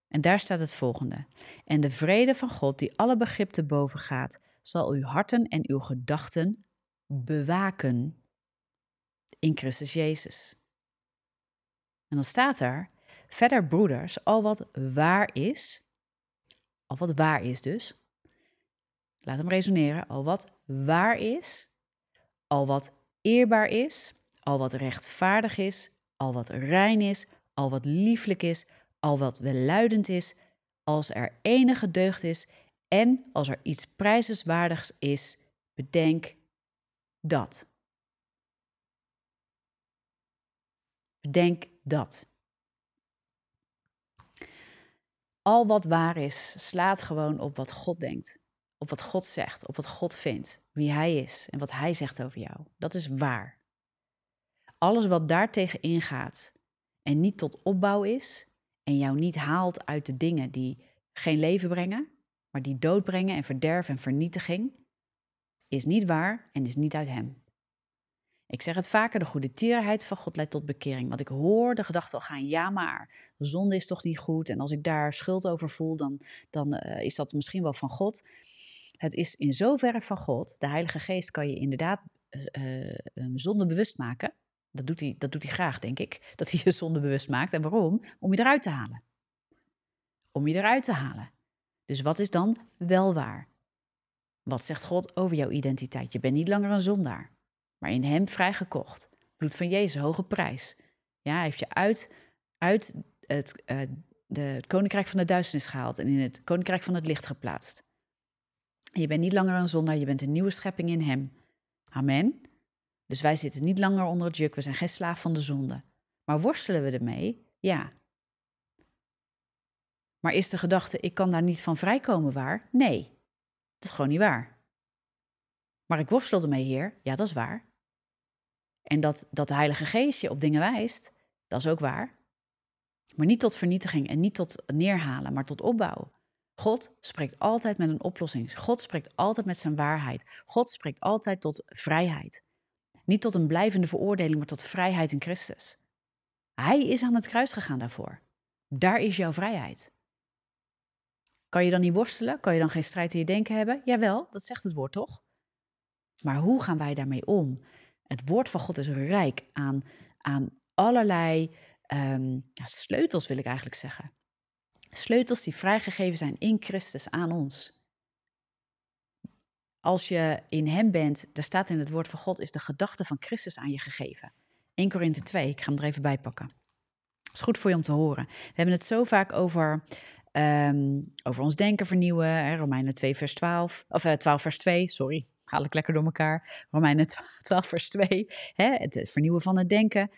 [SPEAKER 1] En daar staat het volgende. En de vrede van God, die alle begrip te boven gaat, zal uw harten en uw gedachten bewaken in Christus Jezus. En dan staat er, verder broeders, al wat waar is, al wat waar is dus, laat hem resoneren, al wat waar is, al wat eerbaar is, al wat rechtvaardig is, al wat rein is, al wat lieflijk is, al wat welluidend is, als er enige deugd is en als er iets prijzenswaardigs is, bedenk dat. Bedenk dat. Al wat waar is, slaat gewoon op wat God denkt, op wat God zegt, op wat God vindt, wie Hij is en wat Hij zegt over jou. Dat is waar. Alles wat daartegen ingaat en niet tot opbouw is, en jou niet haalt uit de dingen die geen leven brengen, maar die dood brengen en verderf en vernietiging, is niet waar en is niet uit Hem. Ik zeg het vaker, de goede tierheid van God leidt tot bekering. Want ik hoor de gedachte al gaan, ja maar, zonde is toch niet goed. En als ik daar schuld over voel, dan, dan uh, is dat misschien wel van God. Het is in zoverre van God, de Heilige Geest kan je inderdaad uh, uh, zonde bewust maken. Dat doet, hij, dat doet hij graag, denk ik. Dat hij je zonde bewust maakt. En waarom? Om je eruit te halen. Om je eruit te halen. Dus wat is dan wel waar? Wat zegt God over jouw identiteit? Je bent niet langer een zondaar, maar in Hem vrijgekocht. Bloed van Jezus, hoge prijs. Ja, hij heeft je uit, uit het, uh, de, het koninkrijk van de duisternis gehaald en in het koninkrijk van het licht geplaatst. je bent niet langer een zondaar, je bent een nieuwe schepping in Hem. Amen. Dus wij zitten niet langer onder het juk, we zijn geen slaaf van de zonde. Maar worstelen we ermee? Ja. Maar is de gedachte, ik kan daar niet van vrijkomen waar? Nee. Dat is gewoon niet waar. Maar ik worstel ermee, Heer. Ja, dat is waar. En dat, dat de Heilige Geest je op dingen wijst, dat is ook waar. Maar niet tot vernietiging en niet tot neerhalen, maar tot opbouw. God spreekt altijd met een oplossing. God spreekt altijd met zijn waarheid. God spreekt altijd tot vrijheid. Niet tot een blijvende veroordeling, maar tot vrijheid in Christus. Hij is aan het kruis gegaan daarvoor. Daar is jouw vrijheid. Kan je dan niet worstelen? Kan je dan geen strijd in je denken hebben? Jawel, dat zegt het woord toch? Maar hoe gaan wij daarmee om? Het woord van God is rijk aan, aan allerlei ja, sleutels, wil ik eigenlijk zeggen. Sleutels die vrijgegeven zijn in Christus aan ons. Als je in Hem bent, daar staat in het woord van God, is de gedachte van Christus aan je gegeven. 1 Korinthe 2, ik ga hem er even bij pakken. Is goed voor je om te horen. We hebben het zo vaak over, um, over ons denken vernieuwen. Hè, Romeinen 2 vers 12, of uh, eh, 12 vers 2, sorry, haal ik lekker door elkaar. Romeinen 12 vers 2, hè, het vernieuwen van het denken.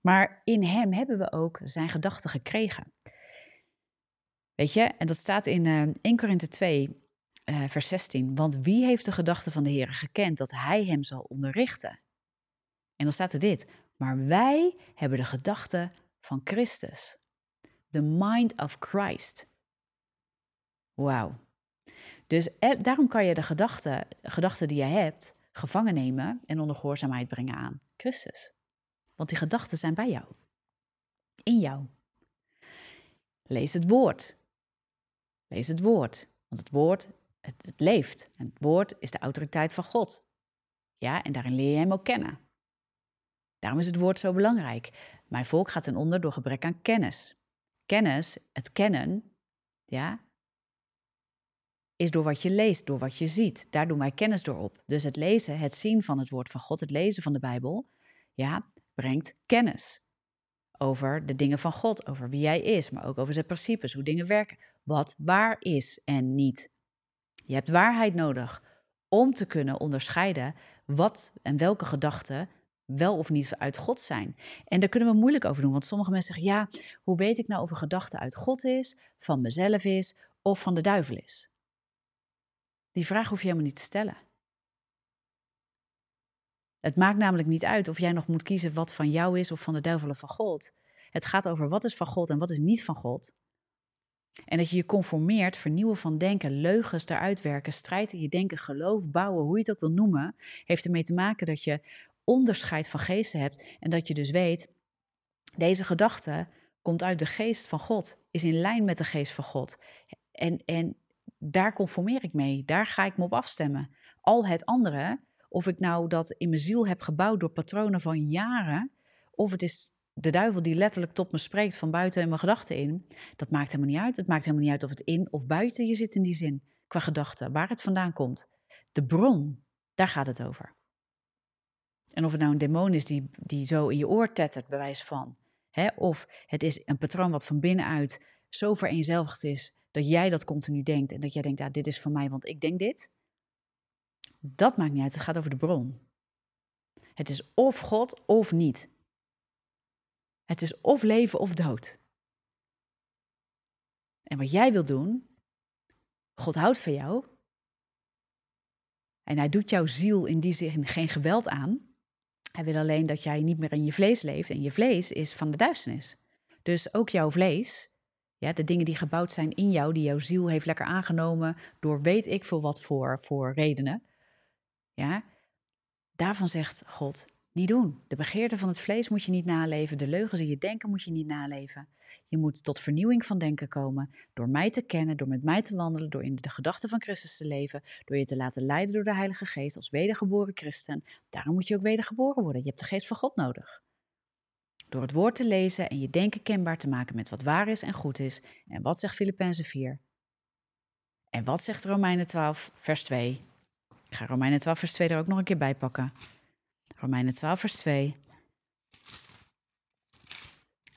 [SPEAKER 1] Maar in hem hebben we ook zijn gedachten gekregen. Weet je, en dat staat in uh, 1 Korinthe 2, uh, vers 16. Want wie heeft de gedachten van de Heer gekend dat hij hem zal onderrichten? En dan staat er dit. Maar wij hebben de gedachten van Christus. The mind of Christ. Wauw. Dus eh, daarom kan je de gedachten, gedachten die je hebt gevangen nemen en onder gehoorzaamheid brengen aan Christus. Want die gedachten zijn bij jou. In jou. Lees het woord. Lees het woord. Want het woord, het, leeft. En het woord is de autoriteit van God. Ja, en daarin leer je hem ook kennen. Daarom is het woord zo belangrijk. Mijn volk gaat ten onder door gebrek aan kennis. Kennis, het kennen, ja, is door wat je leest, door wat je ziet. Daar doen wij kennis door op. Dus het lezen, het zien van het woord van God, het lezen van de Bijbel, ja, brengt kennis over de dingen van God, over wie Hij is, maar ook over zijn principes, hoe dingen werken, wat waar is en niet. Je hebt waarheid nodig om te kunnen onderscheiden wat en welke gedachten wel of niet uit God zijn. En daar kunnen we moeilijk over doen, want sommige mensen zeggen: ja, hoe weet ik nou of een gedachte uit God is, van mezelf is of van de duivel is? Die vraag hoef je helemaal niet te stellen. Het maakt namelijk niet uit of jij nog moet kiezen wat van jou is of van de duivel of van God. Het gaat over wat is van God en wat is niet van God. En dat je je conformeert, vernieuwen van denken, leugens eruit werken, strijd in je denken, geloof bouwen, hoe je het ook wil noemen, heeft ermee te maken dat je onderscheid van geesten hebt en dat je dus weet, deze gedachte komt uit de geest van God, is in lijn met de geest van God. En, en daar conformeer ik mee, daar ga ik me op afstemmen. Al het andere, of ik nou dat in mijn ziel heb gebouwd door patronen van jaren, of het is de duivel die letterlijk tot me spreekt van buiten in mijn gedachten in, dat maakt helemaal niet uit. Het maakt helemaal niet uit of het in of buiten je zit in die zin, qua gedachten, waar het vandaan komt. De bron, daar gaat het over. En of het nou een demon is die, die zo in je oor tettert, bewijs van. Hè? Of het is een patroon wat van binnenuit zo vereenzelvigd is dat jij dat continu denkt en dat jij denkt, ja, dit is van mij, want ik denk dit. Dat maakt niet uit, het gaat over de bron. Het is of God of niet. Het is of leven of dood. En wat jij wil doen, God houdt van jou. En hij doet jouw ziel in die zin geen geweld aan. Hij wil alleen dat jij niet meer in je vlees leeft. En je vlees is van de duisternis. Dus ook jouw vlees, ja, de dingen die gebouwd zijn in jou, die jouw ziel heeft lekker aangenomen door weet ik veel wat voor, voor redenen. Ja, daarvan zegt God, niet doen. De begeerte van het vlees moet je niet naleven. De leugens in je denken moet je niet naleven. Je moet tot vernieuwing van denken komen. Door mij te kennen, door met mij te wandelen, door in de gedachten van Christus te leven. Door je te laten leiden door de Heilige Geest als wedergeboren christen. Daarom moet je ook wedergeboren worden. Je hebt de geest van God nodig. Door het woord te lezen en je denken kenbaar te maken met wat waar is en goed is. En wat zegt Filippenzen 4? En wat zegt Romeinen 12, vers 2? Ik ga Romeinen 12, vers 2 er ook nog een keer bij pakken. Romeinen 12, vers 2.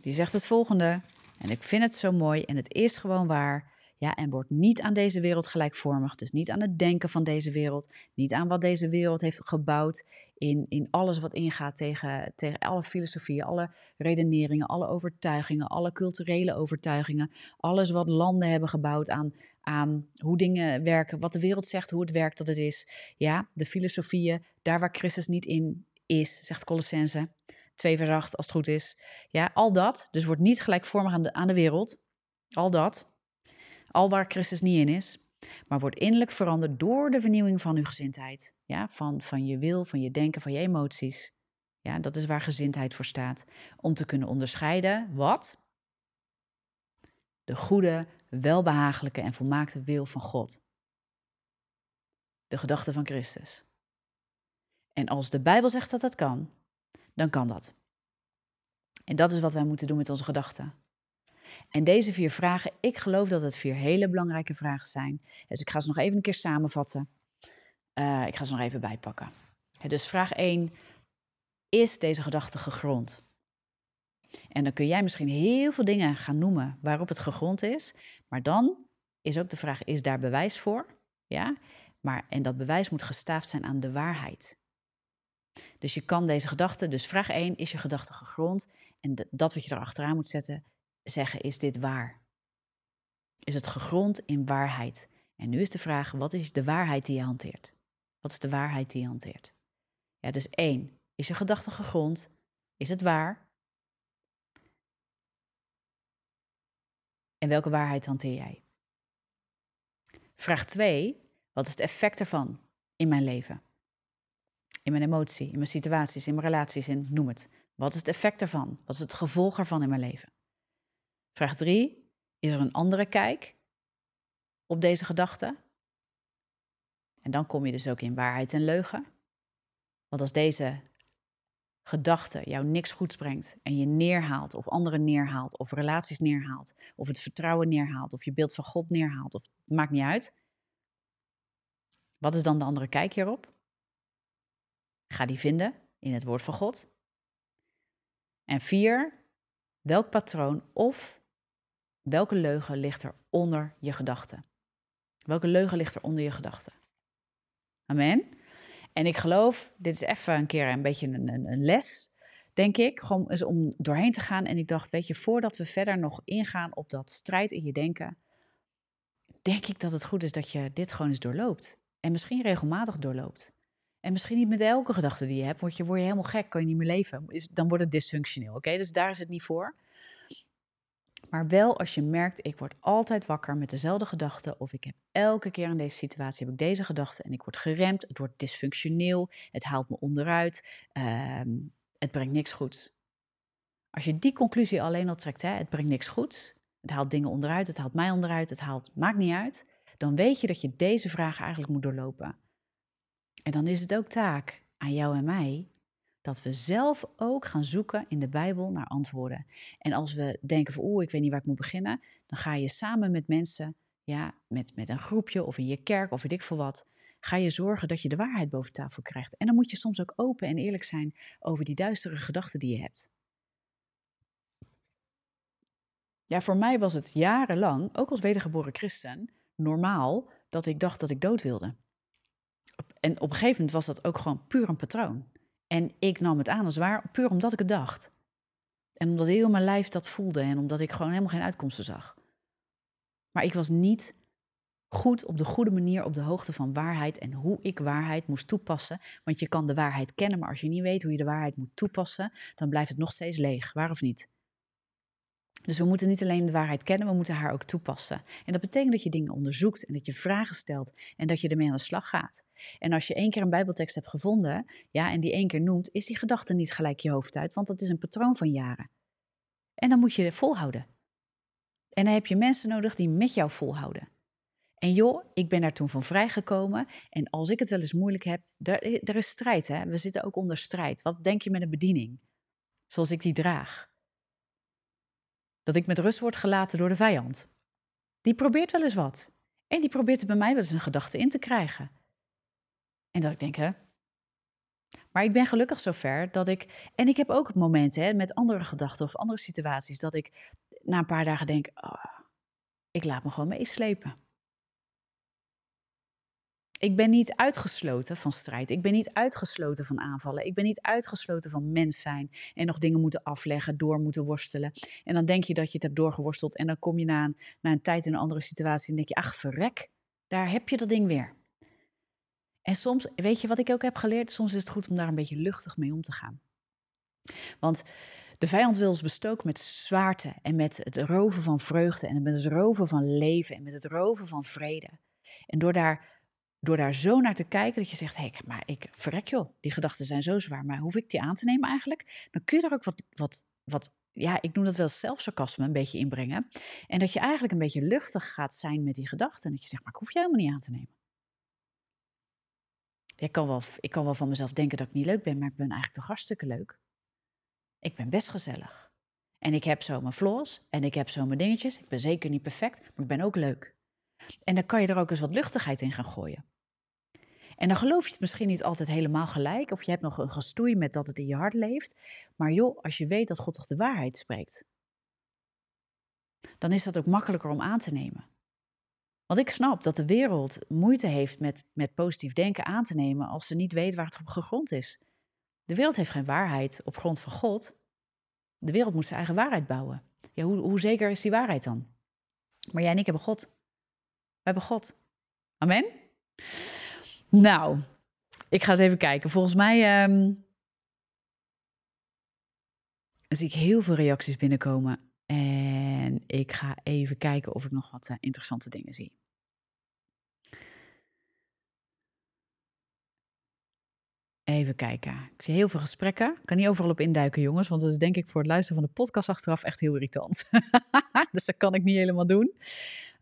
[SPEAKER 1] Die zegt het volgende. En ik vind het zo mooi en het is gewoon waar. Ja, en wordt niet aan deze wereld gelijkvormig. Dus niet aan het denken van deze wereld. Niet aan wat deze wereld heeft gebouwd. In, in alles wat ingaat tegen, tegen alle filosofieën, alle redeneringen, alle overtuigingen, alle culturele overtuigingen. Alles wat landen hebben gebouwd aan, aan hoe dingen werken, wat de wereld zegt, hoe het werkt, dat het is. Ja, de filosofieën, daar waar Christus niet in is, zegt Colossense. 2 vers 8, als het goed is. Ja, al dat. Dus wordt niet gelijkvormig aan de, aan de wereld. Al dat. Al waar Christus niet in is. Maar wordt innerlijk veranderd door de vernieuwing van uw gezindheid. Ja, van, van je wil, van je denken, van je emoties. Ja, dat is waar gezindheid voor staat. Om te kunnen onderscheiden wat? De goede, welbehagelijke en volmaakte wil van God. De gedachte van Christus. En als de Bijbel zegt dat dat kan, dan kan dat. En dat is wat wij moeten doen met onze gedachten. En deze vier vragen, ik geloof dat het vier hele belangrijke vragen zijn. Dus ik ga ze nog even een keer samenvatten. Uh, ik ga ze nog even bijpakken. Dus vraag 1, is deze gedachte gegrond? En dan kun jij misschien heel veel dingen gaan noemen waarop het gegrond is, maar dan is ook de vraag, is daar bewijs voor? Ja, maar, en dat bewijs moet gestaafd zijn aan de waarheid. Dus je kan deze gedachte, dus vraag 1, is je gedachte gegrond? En dat wat je erachteraan moet zetten, zeggen, is dit waar? Is het gegrond in waarheid? En nu is de vraag, wat is de waarheid die je hanteert? Wat is de waarheid die je hanteert? Ja, dus 1, is je gedachte gegrond? Is het waar? En welke waarheid hanteer jij? Vraag 2, wat is het effect ervan in mijn leven? In mijn emotie, in mijn situaties, in mijn relaties, in noem het. Wat is het effect ervan? Wat is het gevolg ervan in mijn leven? Vraag 3. Is er een andere kijk op deze gedachte? En dan kom je dus ook in waarheid en leugen. Want als deze gedachte jou niks goeds brengt en je neerhaalt, of anderen neerhaalt, of relaties neerhaalt, of het vertrouwen neerhaalt, of je beeld van God neerhaalt, of maakt niet uit. Wat is dan de andere kijk hierop? Ga die vinden in het woord van God. En vier, welk patroon of welke leugen ligt er onder je gedachten? Welke leugen ligt er onder je gedachten? Amen. En ik geloof, dit is even een keer een beetje een, een, een les, denk ik, gewoon eens om doorheen te gaan. En ik dacht, weet je, voordat we verder nog ingaan op dat strijd in je denken, denk ik dat het goed is dat je dit gewoon eens doorloopt. En misschien regelmatig doorloopt. En misschien niet met elke gedachte die je hebt, word je, word je helemaal gek, kan je niet meer leven. Is, dan wordt het dysfunctioneel, oké? Dus daar is het niet voor. Maar wel als je merkt, ik word altijd wakker met dezelfde gedachten. Of ik heb elke keer in deze situatie heb ik deze gedachte en ik word geremd. Het wordt dysfunctioneel. Het haalt me onderuit. Ehm, het brengt niks goeds. Als je die conclusie alleen al trekt, hè, het brengt niks goeds. Het haalt dingen onderuit, het haalt mij onderuit, het haalt, maakt niet uit. Dan weet je dat je deze vraag eigenlijk moet doorlopen. En dan is het ook taak aan jou en mij dat we zelf ook gaan zoeken in de Bijbel naar antwoorden. En als we denken van oeh, ik weet niet waar ik moet beginnen, dan ga je samen met mensen, ja, met, met een groepje of in je kerk of weet ik veel wat, ga je zorgen dat je de waarheid boven tafel krijgt. En dan moet je soms ook open en eerlijk zijn over die duistere gedachten die je hebt. Ja, voor mij was het jarenlang, ook als wedergeboren christen, normaal dat ik dacht dat ik dood wilde en op een gegeven moment was dat ook gewoon puur een patroon. En ik nam het aan als waar, puur omdat ik het dacht. En omdat heel mijn lijf dat voelde en omdat ik gewoon helemaal geen uitkomsten zag. Maar ik was niet goed op de goede manier op de hoogte van waarheid en hoe ik waarheid moest toepassen. Want je kan de waarheid kennen, maar als je niet weet hoe je de waarheid moet toepassen, dan blijft het nog steeds leeg, waar of niet? Dus we moeten niet alleen de waarheid kennen, we moeten haar ook toepassen. En dat betekent dat je dingen onderzoekt en dat je vragen stelt en dat je ermee aan de slag gaat. En als je één keer een Bijbeltekst hebt gevonden, ja, en die één keer noemt, is die gedachte niet gelijk je hoofd uit, want dat is een patroon van jaren. En dan moet je volhouden. En dan heb je mensen nodig die met jou volhouden. En joh, ik ben daar toen van vrijgekomen. En als ik het wel eens moeilijk heb, er, er is strijd, hè? We zitten ook onder strijd. Wat denk je met een bediening? Zoals ik die draag dat ik met rust word gelaten door de vijand. Die probeert wel eens wat. En die probeert er bij mij wel eens een gedachte in te krijgen. En dat ik denk, hè. Maar ik ben gelukkig zover dat ik. En ik heb ook momenten hè, met andere gedachten of andere situaties. dat ik na een paar dagen denk: oh, ik laat me gewoon meeslepen. Ik ben niet uitgesloten van strijd. Ik ben niet uitgesloten van aanvallen. Ik ben niet uitgesloten van mens zijn en nog dingen moeten afleggen, door moeten worstelen. En dan denk je dat je het hebt doorgeworsteld en dan kom je na een, na een tijd in een andere situatie en denk je, ach verrek, daar heb je dat ding weer. En soms, weet je wat ik ook heb geleerd? Soms is het goed om daar een beetje luchtig mee om te gaan. Want de vijand wil ons bestoken met zwaarte en met het roven van vreugde en met het roven van leven en met het roven van vrede. En door daar, door daar zo naar te kijken dat je zegt, hé, maar ik verrek joh, die gedachten zijn zo zwaar, maar hoef ik die aan te nemen eigenlijk? Dan kun je er ook wat, wat, wat ja, ik noem dat wel zelfsarcasme een beetje inbrengen. En dat je eigenlijk een beetje luchtig gaat zijn met die gedachten. En dat je zegt, maar ik hoef je helemaal niet aan te nemen. Ik kan, wel, ik kan wel van mezelf denken dat ik niet leuk ben, maar ik ben eigenlijk toch hartstikke leuk. Ik ben best gezellig. En ik heb zo mijn flaws en ik heb zo mijn dingetjes. Ik ben zeker niet perfect, maar ik ben ook leuk. En dan kan je er ook eens wat luchtigheid in gaan gooien. En dan geloof je het misschien niet altijd helemaal gelijk, of je hebt nog een gestoei met dat het in je hart leeft. Maar joh, als je weet dat God toch de waarheid spreekt, dan is dat ook makkelijker om aan te nemen. Want ik snap dat de wereld moeite heeft met, met positief denken aan te nemen als ze niet weet waar het op gegrond is. De wereld heeft geen waarheid op grond van God. De wereld moet zijn eigen waarheid bouwen. Ja, hoe, hoe zeker is die waarheid dan? Maar jij en ik hebben God. We hebben God. Amen? Nou, ik ga eens even kijken. Volgens mij um, zie ik heel veel reacties binnenkomen. En ik ga even kijken of ik nog wat uh, interessante dingen zie. Even kijken. Ik zie heel veel gesprekken. Ik kan niet overal op induiken, jongens, want dat is denk ik voor het luisteren van de podcast achteraf echt heel irritant. dus dat kan ik niet helemaal doen.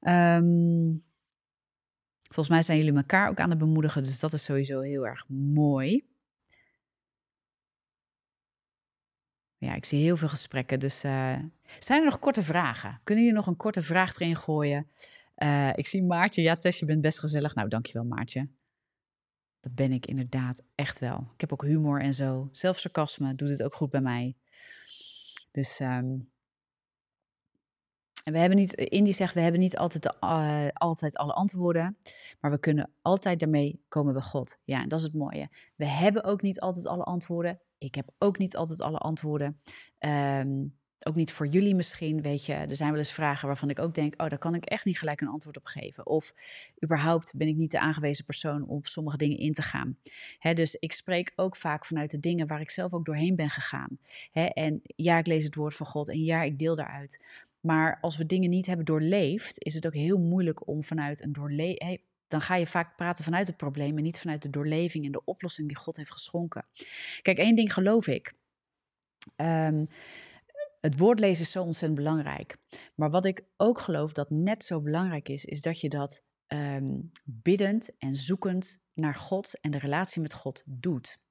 [SPEAKER 1] Um, volgens mij zijn jullie elkaar ook aan het bemoedigen, dus dat is sowieso heel erg mooi. Ja, ik zie heel veel gesprekken. Dus uh, zijn er nog korte vragen? Kunnen jullie nog een korte vraag erin gooien? Uh, ik zie Maartje. Ja, Tess, je bent best gezellig. Nou, dankjewel, Maartje. Dat ben ik inderdaad echt wel. Ik heb ook humor en zo. Zelfs sarcasme doet het ook goed bij mij. Dus. Um, en we hebben niet, Indy zegt, we hebben niet altijd, de, uh, altijd alle antwoorden, maar we kunnen altijd daarmee komen bij God. Ja, en dat is het mooie. We hebben ook niet altijd alle antwoorden. Ik heb ook niet altijd alle antwoorden. Um, ook niet voor jullie misschien, weet je. Er zijn wel eens vragen waarvan ik ook denk, oh, daar kan ik echt niet gelijk een antwoord op geven. Of überhaupt ben ik niet de aangewezen persoon om op sommige dingen in te gaan. dus ik spreek ook vaak vanuit de dingen waar ik zelf ook doorheen ben gegaan. en ja, ik lees het woord van God en ja, ik deel daaruit. Maar als we dingen niet hebben doorleefd, is het ook heel moeilijk om vanuit een doorleving dan ga je vaak praten vanuit het probleem en niet vanuit de doorleving en de oplossing die God heeft geschonken. Kijk, één ding geloof ik. Um, het woord lezen is zo ontzettend belangrijk. Maar wat ik ook geloof dat net zo belangrijk is, is dat je dat um, biddend en zoekend naar God en de relatie met God doet.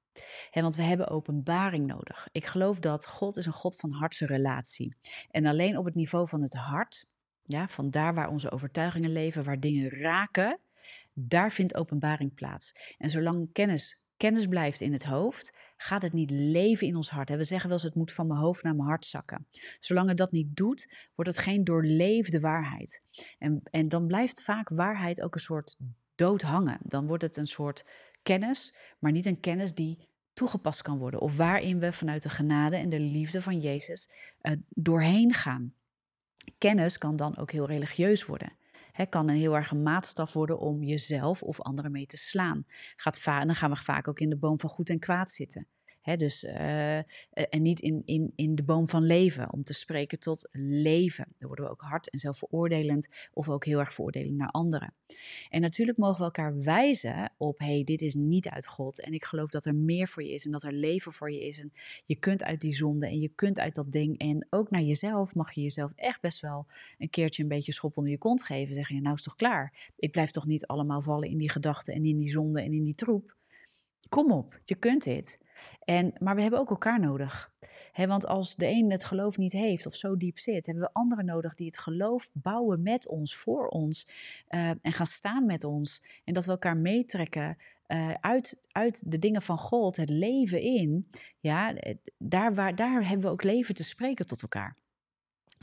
[SPEAKER 1] He, want we hebben openbaring nodig. Ik geloof dat God is een God van hartsrelatie. En alleen op het niveau van het hart, ja, van daar waar onze overtuigingen leven, waar dingen raken, daar vindt openbaring plaats. En zolang kennis kennis blijft in het hoofd, gaat het niet leven in ons hart. We zeggen wel eens, het moet van mijn hoofd naar mijn hart zakken. Zolang het dat niet doet, wordt het geen doorleefde waarheid. En, en dan blijft vaak waarheid ook een soort dood hangen. Dan wordt het een soort kennis, maar niet een kennis die toegepast kan worden. Of waarin we vanuit de genade en de liefde van Jezus uh, doorheen gaan. Kennis kan dan ook heel religieus worden hè, kan een heel erg maatstaf worden om jezelf of anderen mee te slaan. Gaat dan gaan we vaak ook in de boom van goed en kwaad zitten dus, uh, en niet in, in, in de boom van leven, om te spreken tot leven. Dan worden we ook hard en zelfveroordelend of ook heel erg veroordelend naar anderen. En natuurlijk mogen we elkaar wijzen op, hey, dit is niet uit God en ik geloof dat er meer voor je is en dat er leven voor je is. En je kunt uit die zonde en je kunt uit dat ding en ook naar jezelf mag je jezelf echt best wel een keertje een beetje schop onder je kont geven. Zeg je, nou is toch klaar? Ik blijf toch niet allemaal vallen in die gedachten en in die zonde en in die troep? Kom op, je kunt dit. En, maar we hebben ook elkaar nodig. want als de een het geloof niet heeft of zo diep zit, hebben we anderen nodig die het geloof bouwen met ons, voor ons. Uh, en gaan staan met ons. En dat we elkaar meetrekken uh, uit, uit de dingen van God, het leven in. Ja, daar, waar, daar hebben we ook leven te spreken tot elkaar.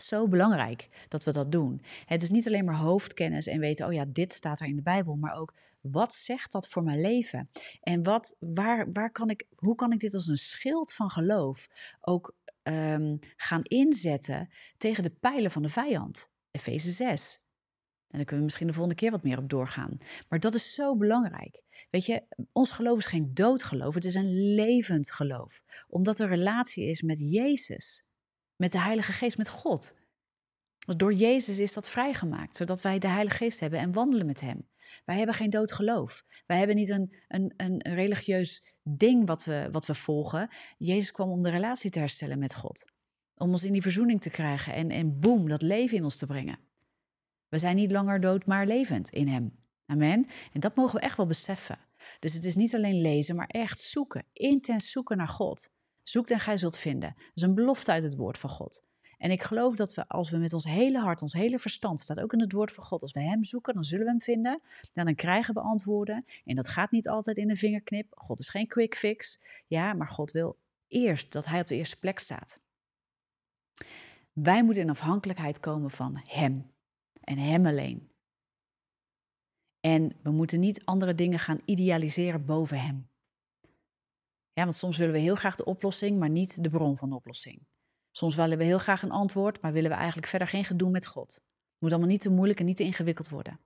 [SPEAKER 1] Zo belangrijk dat we dat doen. Het dus niet alleen maar hoofdkennis en weten, oh ja, dit staat er in de Bijbel, maar ook wat zegt dat voor mijn leven? En wat, waar, waar kan ik, hoe kan ik dit als een schild van geloof ook um, gaan inzetten tegen de pijlen van de vijand? Efeze 6. En daar kunnen we misschien de volgende keer wat meer op doorgaan. Maar dat is zo belangrijk. Weet je, ons geloof is geen doodgeloof, het is een levend geloof. Omdat er relatie is met Jezus, met de Heilige Geest, met God. Door Jezus is dat vrijgemaakt, zodat wij de Heilige Geest hebben en wandelen met Hem. Wij hebben geen dood geloof. Wij hebben niet een, een, een religieus ding wat we, wat we volgen. Jezus kwam om de relatie te herstellen met God. Om ons in die verzoening te krijgen en, en boem, dat leven in ons te brengen. We zijn niet langer dood, maar levend in Hem. Amen. En dat mogen we echt wel beseffen. Dus het is niet alleen lezen, maar echt zoeken. Intens zoeken naar God. Zoek en gij zult vinden. Dat is een belofte uit het woord van God. En ik geloof dat we, als we met ons hele hart, ons hele verstand, staat ook in het woord van God, als we Hem zoeken, dan zullen we Hem vinden. Dan, krijgen we antwoorden. En dat gaat niet altijd in een vingerknip. God is geen quick fix. Ja, maar God wil eerst dat Hij op de eerste plek staat. Wij moeten in afhankelijkheid komen van Hem en Hem alleen. En we moeten niet andere dingen gaan idealiseren boven Hem. Want soms willen we heel graag de oplossing, maar niet de bron van de oplossing. Soms willen we heel graag een antwoord, maar willen we eigenlijk verder geen gedoe met God. Het moet allemaal niet te moeilijk en niet te ingewikkeld worden.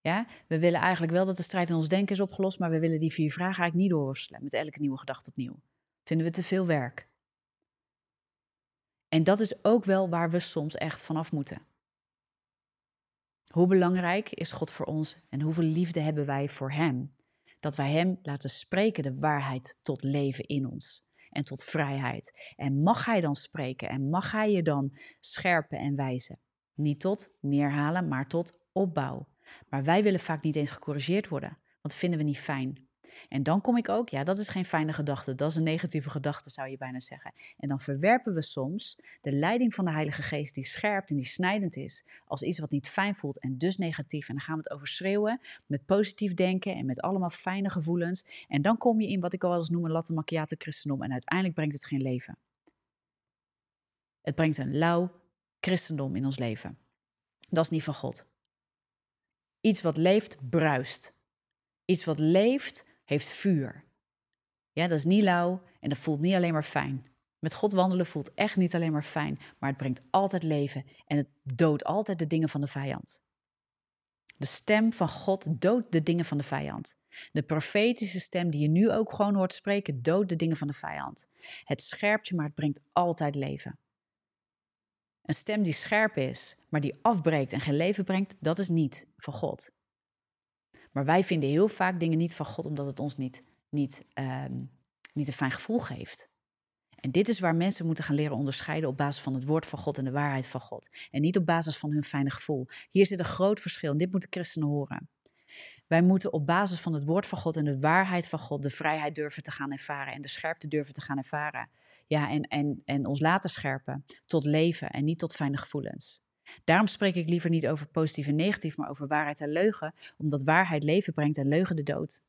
[SPEAKER 1] Ja, we willen eigenlijk wel dat de strijd in ons denken is opgelost, maar we willen die vier vragen eigenlijk niet doorworstelen met elke nieuwe gedachte opnieuw. Vinden we te veel werk. En dat is ook wel waar we soms echt vanaf moeten. Hoe belangrijk is God voor ons en hoeveel liefde hebben wij voor Hem? Dat wij Hem laten spreken de waarheid tot leven in ons en tot vrijheid. En mag Hij dan spreken en mag Hij je dan scherpen en wijzen? Niet tot neerhalen, maar tot opbouw. Maar wij willen vaak niet eens gecorrigeerd worden, want dat vinden we niet fijn. En dan kom ik ook, ja, dat is geen fijne gedachte, dat is een negatieve gedachte, zou je bijna zeggen. En dan verwerpen we soms de leiding van de Heilige Geest, die scherpt en die snijdend is, als iets wat niet fijn voelt en dus negatief. En dan gaan we het overschreeuwen met positief denken en met allemaal fijne gevoelens. En dan kom je in wat ik al eens noem een latte macchiato christendom. En uiteindelijk brengt het geen leven. Het brengt een lauw christendom in ons leven. Dat is niet van God. Iets wat leeft, bruist. Iets wat leeft, heeft vuur. Ja, dat is niet lauw en dat voelt niet alleen maar fijn. Met God wandelen voelt echt niet alleen maar fijn, maar het brengt altijd leven en het doodt altijd de dingen van de vijand. De stem van God doodt de dingen van de vijand. De profetische stem die je nu ook gewoon hoort spreken, doodt de dingen van de vijand. Het scherpt je, maar het brengt altijd leven. Een stem die scherp is, maar die afbreekt en geen leven brengt, dat is niet van God. Maar wij vinden heel vaak dingen niet van God omdat het ons niet, niet, ehm, niet een fijn gevoel geeft. En dit is waar mensen moeten gaan leren onderscheiden op basis van het woord van God en de waarheid van God. En niet op basis van hun fijne gevoel. Hier zit een groot verschil en dit moeten christenen horen. Wij moeten op basis van het woord van God en de waarheid van God de vrijheid durven te gaan ervaren en de scherpte durven te gaan ervaren. Ja, en, en, en ons laten scherpen tot leven en niet tot fijne gevoelens. Daarom spreek ik liever niet over positief en negatief, maar over waarheid en leugen, omdat waarheid leven brengt en leugen de dood.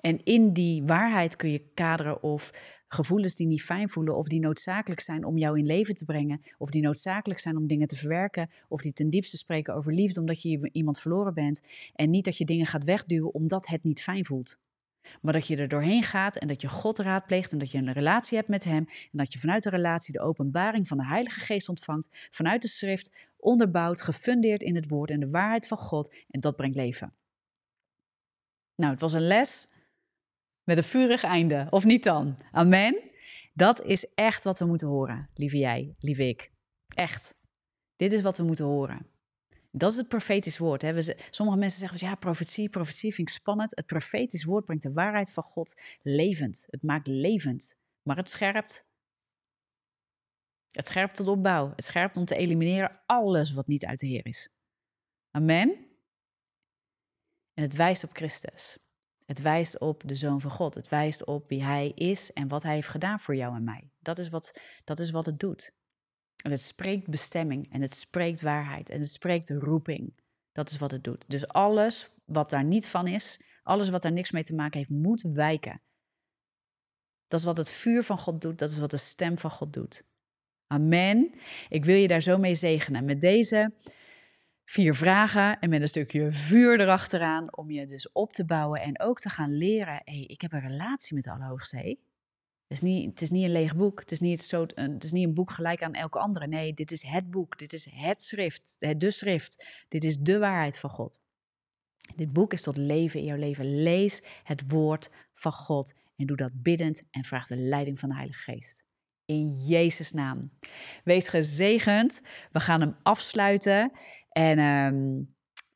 [SPEAKER 1] En in die waarheid kun je kaderen of gevoelens die niet fijn voelen, of die noodzakelijk zijn om jou in leven te brengen, of die noodzakelijk zijn om dingen te verwerken, of die ten diepste spreken over liefde omdat je iemand verloren bent. En niet dat je dingen gaat wegduwen omdat het niet fijn voelt. Maar dat je er doorheen gaat en dat je God raadpleegt en dat je een relatie hebt met Hem. En dat je vanuit de relatie de openbaring van de Heilige Geest ontvangt. Vanuit de schrift, onderbouwd, gefundeerd in het woord en de waarheid van God. En dat brengt leven. Nou, het was een les met een vurig einde. Of niet dan? Amen. Dat is echt wat we moeten horen, lieve jij, lieve ik. Echt. Dit is wat we moeten horen. Dat is het profetisch woord. Hè. Sommige mensen zeggen, ja, profetie, profetie vind ik spannend. Het profetisch woord brengt de waarheid van God levend. Het maakt levend, maar het scherpt. Het scherpt tot opbouw. Het scherpt om te elimineren alles wat niet uit de Heer is. Amen. En het wijst op Christus. Het wijst op de Zoon van God. Het wijst op wie Hij is en wat Hij heeft gedaan voor jou en mij. Dat is wat, dat is wat het doet. En het spreekt bestemming en het spreekt waarheid en het spreekt roeping. Dat is wat het doet. Dus alles wat daar niet van is, alles wat daar niks mee te maken heeft, moet wijken. Dat is wat het vuur van God doet, dat is wat de stem van God doet. Amen. Ik wil je daar zo mee zegenen met deze vier vragen en met een stukje vuur erachteraan om je dus op te bouwen en ook te gaan leren. hey, ik heb een relatie met de Allerhoogste. Het is, niet, het is niet een leeg boek. Het is niet, zo, het is niet een boek gelijk aan elke andere. Nee, dit is het boek. Dit is het schrift. De schrift. Dit is de waarheid van God. Dit boek is tot leven in jouw leven. Lees het woord van God en doe dat biddend en vraag de leiding van de Heilige Geest. In Jezus' naam. Wees gezegend. We gaan hem afsluiten. En ehm,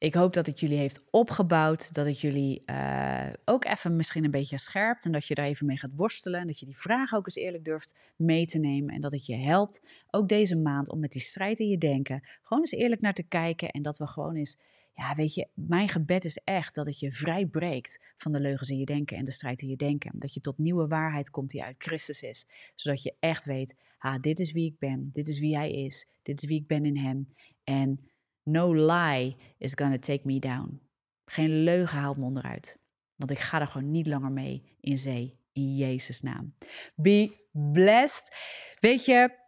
[SPEAKER 1] ik hoop dat het jullie heeft opgebouwd. Dat het jullie uh, ook even misschien een beetje scherpt. En dat je daar even mee gaat worstelen. En dat je die vragen ook eens eerlijk durft mee te nemen. En dat het je helpt, ook deze maand, om met die strijd in je denken. gewoon eens eerlijk naar te kijken. En dat we gewoon eens ja, weet je, mijn gebed is echt dat het je vrij breekt van de leugens in je denken en de strijd in je denken. Dat je tot nieuwe waarheid komt die uit Christus is. Zodat je echt weet, ah, dit is wie ik ben, dit is wie hij is, dit is wie ik ben in hem. En no lie is gonna take me down. Geen leugen haalt me onderuit. Want ik ga er gewoon niet langer mee in zee. In Jezus' naam. Be blessed. Weet je,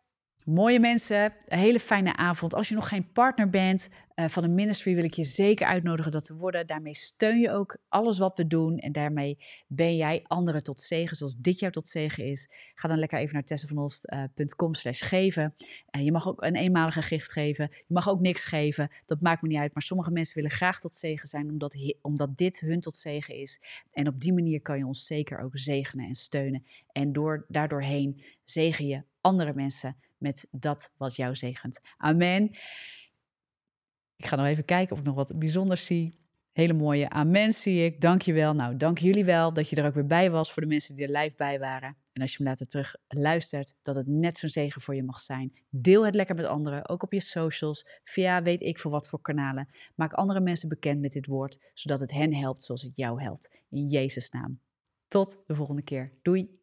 [SPEAKER 1] Mooie mensen, een hele fijne avond. Als je nog geen partner bent uh, van een ministry, wil ik je zeker uitnodigen dat te worden. Daarmee steun je ook alles wat we doen. En daarmee ben jij anderen tot zegen, zoals dit jaar tot zegen is. Ga dan lekker even naar tessavanost.com slash geven. Uh, je mag ook een eenmalige gift geven. Je mag ook niks geven. Dat maakt me niet uit. Maar sommige mensen willen graag tot zegen zijn, omdat, omdat dit hun tot zegen is. En op die manier kan je ons zeker ook zegenen en steunen. En door, daardoorheen zegen je andere mensen met dat wat jou zegent. Amen. Ik ga nog even kijken of ik nog wat bijzonders zie. Hele mooie amen zie ik. Dank je wel. Nou, dank jullie wel dat je er ook weer bij was voor de mensen die er live bij waren. En als je hem later terug luistert, dat het net zo'n zegen voor je mag zijn. Deel het lekker met anderen, ook op je socials, via weet ik veel wat voor kanalen. Maak andere mensen bekend met dit woord, zodat het hen helpt zoals het jou helpt. In Jezus' naam. Tot de volgende keer. Doei.